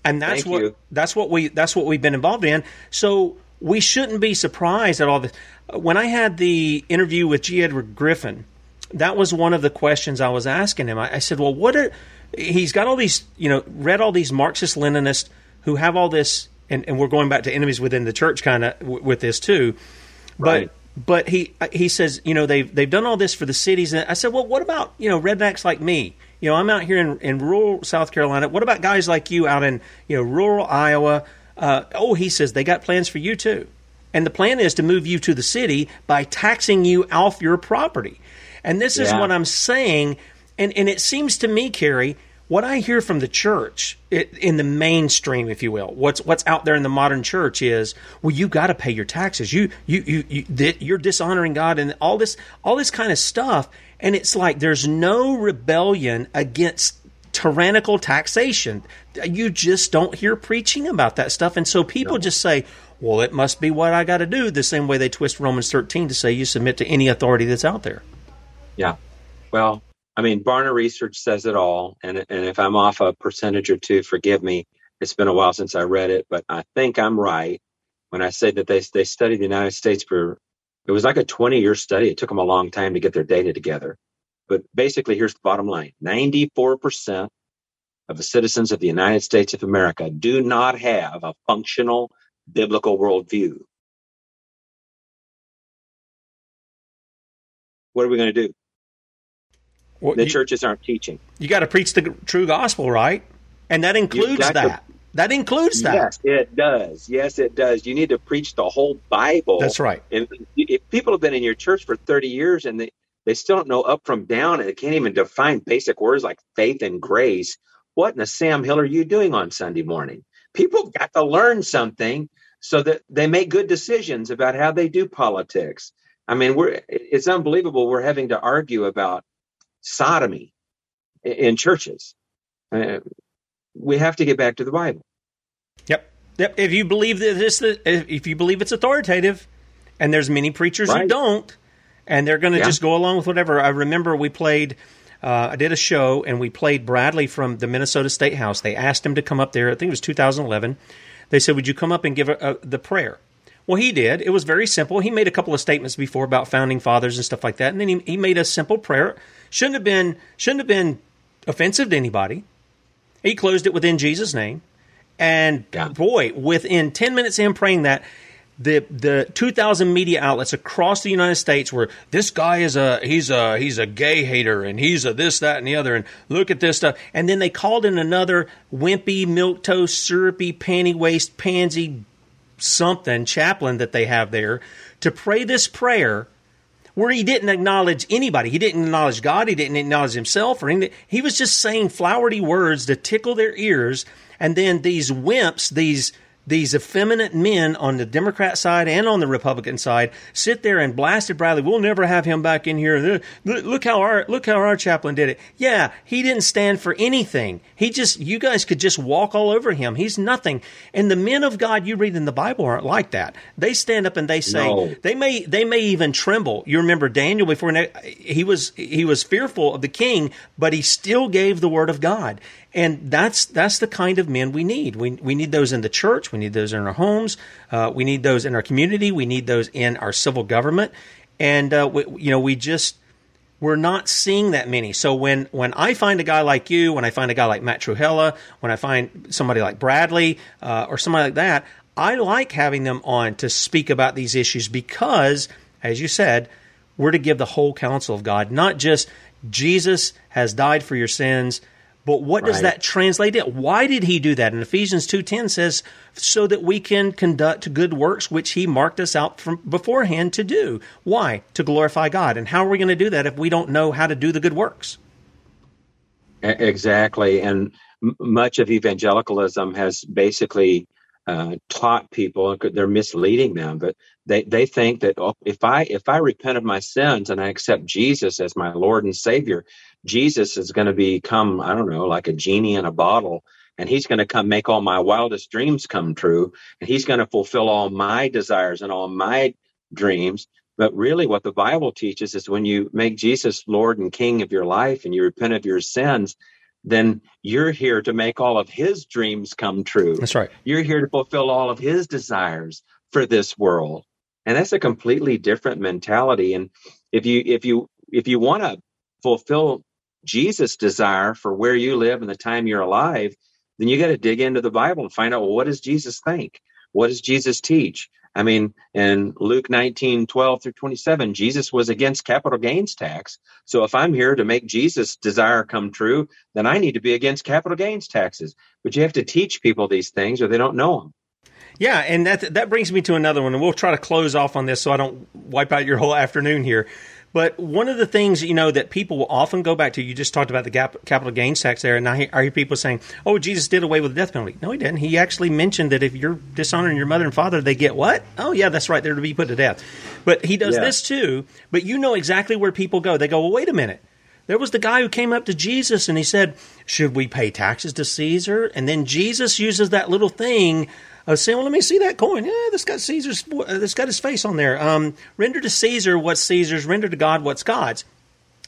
Speaker 4: and that's
Speaker 5: Thank
Speaker 4: what
Speaker 5: you.
Speaker 4: that's what we that's what we've been involved in. So we shouldn't be surprised at all this. When I had the interview with G. Edward Griffin, that was one of the questions I was asking him. I, I said, "Well, what are?" He's got all these, you know, read all these Marxist Leninists who have all this and, and we're going back to enemies within the church kind of w- with this too. But
Speaker 5: right.
Speaker 4: but he he says you know they've they've done all this for the cities, and I said, well, what about you know rednecks like me? You know, I'm out here in, in rural South Carolina. What about guys like you out in you know rural Iowa? Uh, oh, he says they got plans for you too, and the plan is to move you to the city by taxing you off your property. And this is
Speaker 5: Yeah.
Speaker 4: what I'm saying. And and it seems to me, Cary, what I hear from the church it, in the mainstream, if you will, what's what's out there in the modern church is, well, you got to pay your taxes. You you you, you th- you're dishonoring God and all this all this kind of stuff. And it's like there's no rebellion against tyrannical taxation. You just don't hear preaching about that stuff, and so people just say. Well, it must be what I got to do. The same way they twist Romans 13 to say you submit to any authority that's out there.
Speaker 5: Yeah. Well, I mean, Barna Research says it all. And, and if I'm off a percentage or two, forgive me. It's been a while since I read it, but I think I'm right when I say that they, they studied the United States for, it was like a 20 year study. It took them a long time to get their data together. But basically, here's the bottom line 94% of the citizens of the United States of America do not have a functional biblical worldview. What are we going to do?
Speaker 4: Well,
Speaker 5: the
Speaker 4: you-
Speaker 5: churches aren't teaching.
Speaker 4: You got to preach the true gospel, right? And that includes
Speaker 5: got to-
Speaker 4: that. that includes that.
Speaker 5: Yes, it does. Yes, it does. You need to preach the whole Bible.
Speaker 4: That's right.
Speaker 5: And if people have been in your church for 30 years and they, they still don't know up from down and they can't even define basic words like faith and grace, what in the Sam Hill are you doing on Sunday morning? People got to learn something so that they make good decisions about how they do politics. I mean, we're it's unbelievable we're having to argue about sodomy in, churches. Uh, we have to get back to the Bible.
Speaker 4: Yep. Yep. If you believe that this, if you believe it's authoritative, and there's many preachers who don't, and they're going to
Speaker 5: Yeah.
Speaker 4: just go along with whatever. I remember we played. Uh, I did a show and we played Bradlee from the Minnesota State House. They asked him to come up there. I think it was 2011. They said, "Would you come up and give a, a, the prayer?" Well, he did. It was very simple. He made a couple of statements before about founding fathers and stuff like that, and then he, he made a simple prayer. shouldn't have been shouldn't have been offensive to anybody. He closed it within Jesus' name, and boy, within ten minutes of him praying that, the the 2000 media outlets across the United States were this guy is a he's a he's a gay hater and he's a this that and the other and look at this stuff and then they called in another wimpy milk toast syrupy panty waist pansy something chaplain that they have there to pray this prayer where he didn't acknowledge anybody. He didn't acknowledge God. He didn't acknowledge himself or anything. He was just saying flowery words to tickle their ears. And then these wimps, these these effeminate men on the Democrat side and on the Republican side sit there and blasted Bradlee. We'll never have him back in here. Look how our look how our chaplain did it. Yeah, he didn't stand for anything. He just you guys could just walk all over him. He's nothing. And the men of God you read in the Bible aren't like that. They stand up and they say no. they may they may even tremble. You remember Daniel before he was he was fearful of the king, but he still gave the word of God and that's that's the kind of men we need. We we need those in the church. We need those in our homes. Uh, we need those in our community. We need those in our civil government. And uh, we, you know, we just we're not seeing that many. So when when I find a guy like you, when I find a guy like Matt Trewhella, when I find somebody like Bradlee uh, or somebody like that, I like having them on to speak about these issues because, as you said, we're to give the whole counsel of God, not just Jesus has died for your sins but what does that translate in? Why did he do that? And Ephesians 2:10 says so that we can conduct good works which he marked us out from beforehand to do. Why? To glorify God. And how are we going to do that if we don't know how to do the good works?
Speaker 5: Exactly. And much of evangelicalism has basically uh, taught people they're misleading them but they, they think that oh, if i if i repent of my sins and i accept jesus as my lord and savior Jesus is going to become, I don't know, like a genie in a bottle, and he's going to come make all my wildest dreams come true, and he's going to fulfill all my desires and all my dreams. But really, what the Bible teaches is when you make Jesus Lord and King of your life and you repent of your sins, then you're here to make all of his dreams come true.
Speaker 4: That's right.
Speaker 5: You're here to fulfill all of his desires for this world. And that's a completely different mentality. And if you if you if you want to fulfill Jesus' desire for where you live and the time you're alive, then you got to dig into the Bible and find out well, what does Jesus think? What does Jesus teach? I mean, in Luke 19, 12 through 27, Jesus was against capital gains tax. So if I'm here to make Jesus' desire come true, then I need to be against capital gains taxes. But you have to teach people these things or they don't know them.
Speaker 4: Yeah, and that that brings me to another one, and we'll try to close off on this so I don't wipe out your whole afternoon here. But one of the things you know that people will often go back to, you just talked about the gap, capital gains tax there, and I hear, I hear people saying, "Oh, Jesus did away with the death penalty." No, he didn't. He actually mentioned that if you're dishonoring your mother and father, they get what? Oh, yeah, that's right. They're to be put to death. But he does yeah. this too. But you know exactly where people go. They go, "Well, wait a minute." There was the guy who came up to Jesus and he said, Should we pay taxes to Caesar? And then Jesus uses that little thing I was saying, well, let me see that coin. Yeah, this got Caesar's. Uh, this got his face on there. Um, render to Caesar what's Caesar's. Render to God what's God's.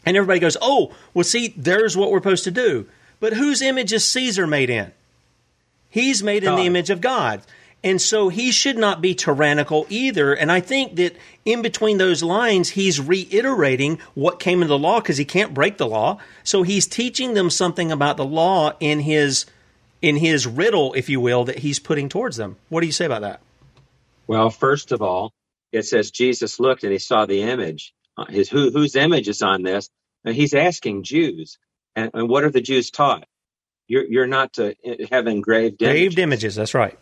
Speaker 4: And everybody goes, oh, well, see, there's what we're supposed to do. But whose image is Caesar made in? He's made in God. the image of God. And so he should not be tyrannical either. And I think that in between those lines, he's reiterating what came in the law because he can't break the law. So he's teaching them something about the law in his in his riddle, if you will, that he's putting towards them. What do you say about that?
Speaker 5: Well, first of all, it says Jesus looked and he saw the image. Uh, his who, whose image is on this? And he's asking Jews, and, and what are the Jews taught? You're you're not to have engraved
Speaker 4: engraved images. images. That's right.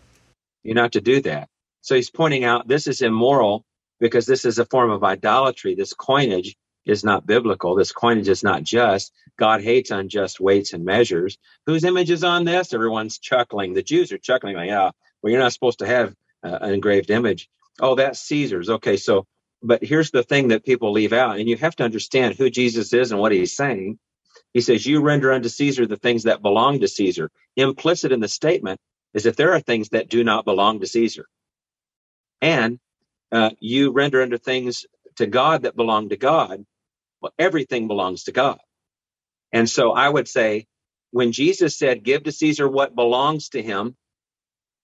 Speaker 5: You're not to do that. So he's pointing out this is immoral because this is a form of idolatry. This coinage is not biblical. This coinage is not just. God hates unjust weights and measures. Whose image is on this? Everyone's chuckling. The Jews are chuckling, like, yeah, well, you're not supposed to have uh, an engraved image. Oh, that's Caesar's. Okay, so, but here's the thing that people leave out, and you have to understand who Jesus is and what he's saying. He says, You render unto Caesar the things that belong to Caesar. Implicit in the statement is that there are things that do not belong to Caesar. And uh, you render unto things to God that belong to God. Everything belongs to God. And so I would say when Jesus said, give to Caesar what belongs to him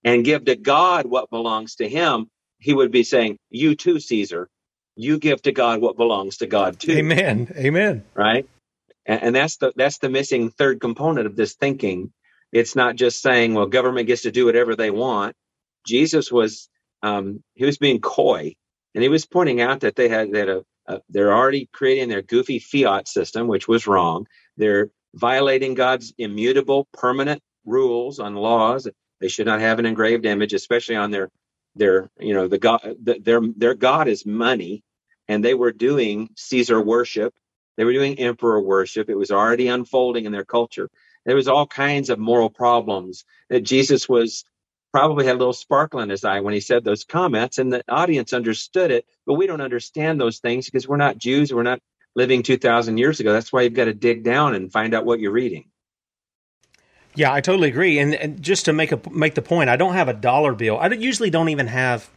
Speaker 5: and give to God what belongs to him, he would be saying, you too, Caesar, you give to God what belongs to God too.
Speaker 4: Amen. Amen.
Speaker 5: Right. And, and that's the, that's the missing third component of this thinking. It's not just saying, well, government gets to do whatever they want. Jesus was um, he was being coy, and he was pointing out that they had that a, a, they're already creating their goofy fiat system, which was wrong. They're violating God's immutable, permanent rules on laws. They should not have an engraved image, especially on their their you know the god the, their their god is money, and they were doing Caesar worship. They were doing emperor worship. It was already unfolding in their culture. There was all kinds of moral problems that Jesus was probably had a little sparkle in his eye when he said those comments, and the audience understood it. But we don't understand those things because we're not Jews. We're not living 2,000 years ago. That's why you've got to dig down and find out what you're reading.
Speaker 4: Yeah, I totally agree. And, and just to make a make the point, I don't have a dollar bill. I usually don't even have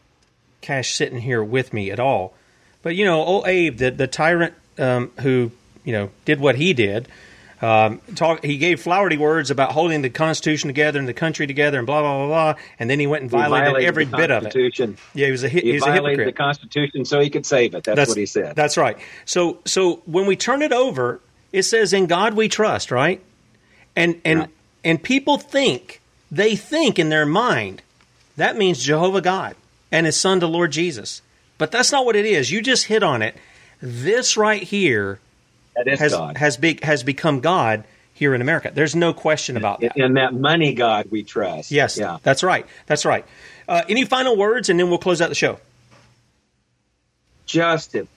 Speaker 4: cash sitting here with me at all. But you know, old Abe, the the tyrant um, who you know did what he did, um, talk, he gave flowery words about holding the Constitution together and the country together and blah blah blah blah, and then he went and violated,
Speaker 5: violated
Speaker 4: every bit of it. Yeah, he was a he,
Speaker 5: he
Speaker 4: was
Speaker 5: violated
Speaker 4: a hypocrite.
Speaker 5: the Constitution so he could save it. That's,
Speaker 4: That's-
Speaker 5: what he said.
Speaker 4: That's right. So so when we turn it over, it says, "In God we trust," right? And and and people think they think in their mind that means Jehovah God and His Son, the Lord Jesus. But that's not what it is. You just hit on it. This right here
Speaker 5: That is
Speaker 4: has
Speaker 5: God.
Speaker 4: has be, has become God here in America. There's no question about that.
Speaker 5: And that money God we trust.
Speaker 4: Yes,
Speaker 5: Yeah.
Speaker 4: that's right. That's right. Uh, any final words, and then we'll close out the show.
Speaker 5: just to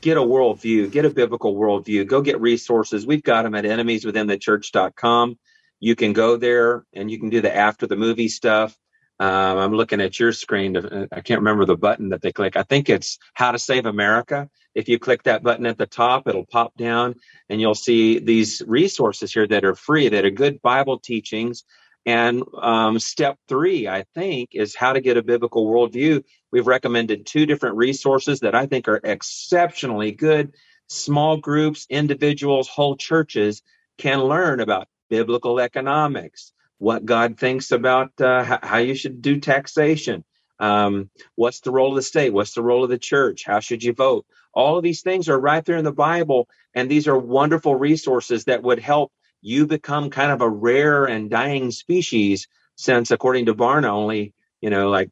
Speaker 5: get a worldview, get a biblical worldview, go get resources. We've got them at enemieswithinthechurch.com. You can go there and you can do the after the movie stuff. Um, I'm looking at your screen. To, I can't remember the button that they click. I think it's How to Save America. If you click that button at the top, it'll pop down and you'll see these resources here that are free, that are good Bible teachings. And um, step three, I think, is how to get a biblical worldview. We've recommended two different resources that I think are exceptionally good. Small groups, individuals, whole churches can learn about biblical economics, what God thinks about uh, how, you should do taxation, um, what's the role of the state, what's the role of the church, how should you vote. All of these things are right there in the Bible, and these are wonderful resources that would help you become kind of a rare and dying species. Since, according to Barna, only you know like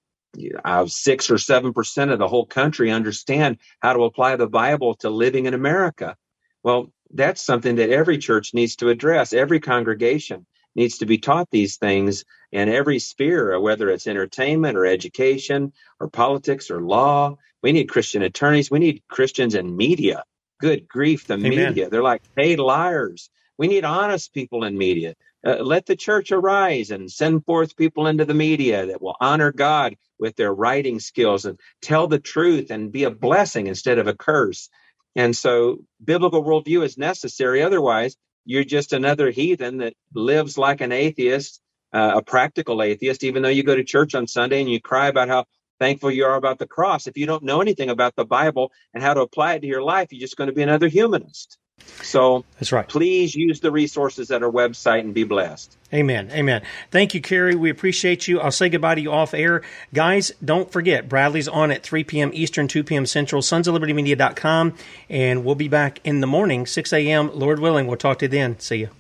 Speaker 5: six or seven percent of the whole country understand how to apply the Bible to living in America. Well, that's something that every church needs to address. Every congregation needs to be taught these things in every sphere, whether it's entertainment or education or politics or law. We need Christian attorneys. We need Christians in media. Good grief, the
Speaker 4: Amen.
Speaker 5: media. They're like paid liars. We need honest people in media. Uh, let the church arise and send forth people into the media that will honor God with their writing skills and tell the truth and be a blessing instead of a curse. And so, biblical worldview is necessary. Otherwise, you're just another heathen that lives like an atheist, uh, a practical atheist, even though you go to church on Sunday and you cry about how thankful you are about the cross. If you don't know anything about the Bible and how to apply it to your life, you're just going to be another humanist. So,
Speaker 4: That's right.
Speaker 5: please use the resources at our website and be blessed.
Speaker 4: Amen. Amen. Thank you, Cary. We appreciate you. I'll say goodbye to you off air. Guys, don't forget, Bradlee's on at 3 p.m. Eastern, 2 p.m. Central, sons of liberty media.com. And we'll be back in the morning, 6 a.m. Lord willing. We'll talk to you then. See you.